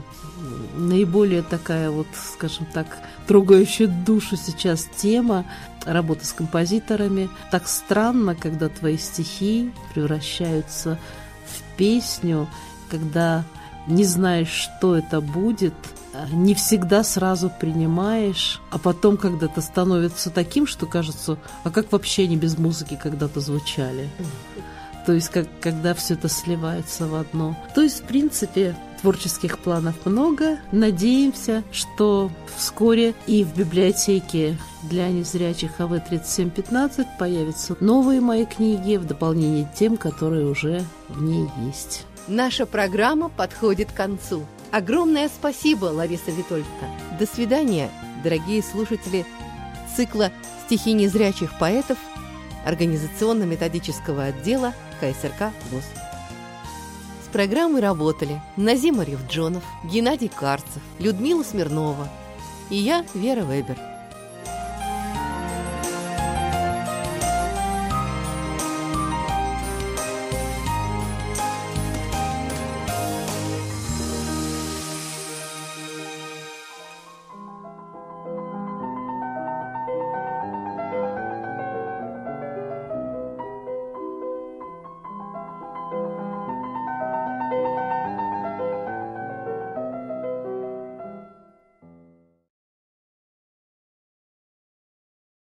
наиболее такая вот, скажем так, трогающая душу сейчас тема работы с композиторами. Так странно, когда твои стихи превращаются в песню, когда не знаешь, что это будет – не всегда сразу принимаешь, а потом когда-то становится таким, что кажется, а как вообще они без музыки когда-то звучали? То есть, как, когда все это сливается в одно. То есть, в принципе, творческих планов много. Надеемся, что вскоре и в библиотеке для незрячих АВ-3715 появятся новые мои книги в дополнение к тем, которые уже в ней есть. Наша программа подходит к концу. Огромное спасибо, Лариса Витольдовна. До свидания, дорогие слушатели цикла «Стихи незрячих поэтов» организационно-методического отдела КСРК ВОЗ. С программой работали Назим Арифджонов, Геннадий Карцев, Людмила Смирнова и я, Вера Вебер.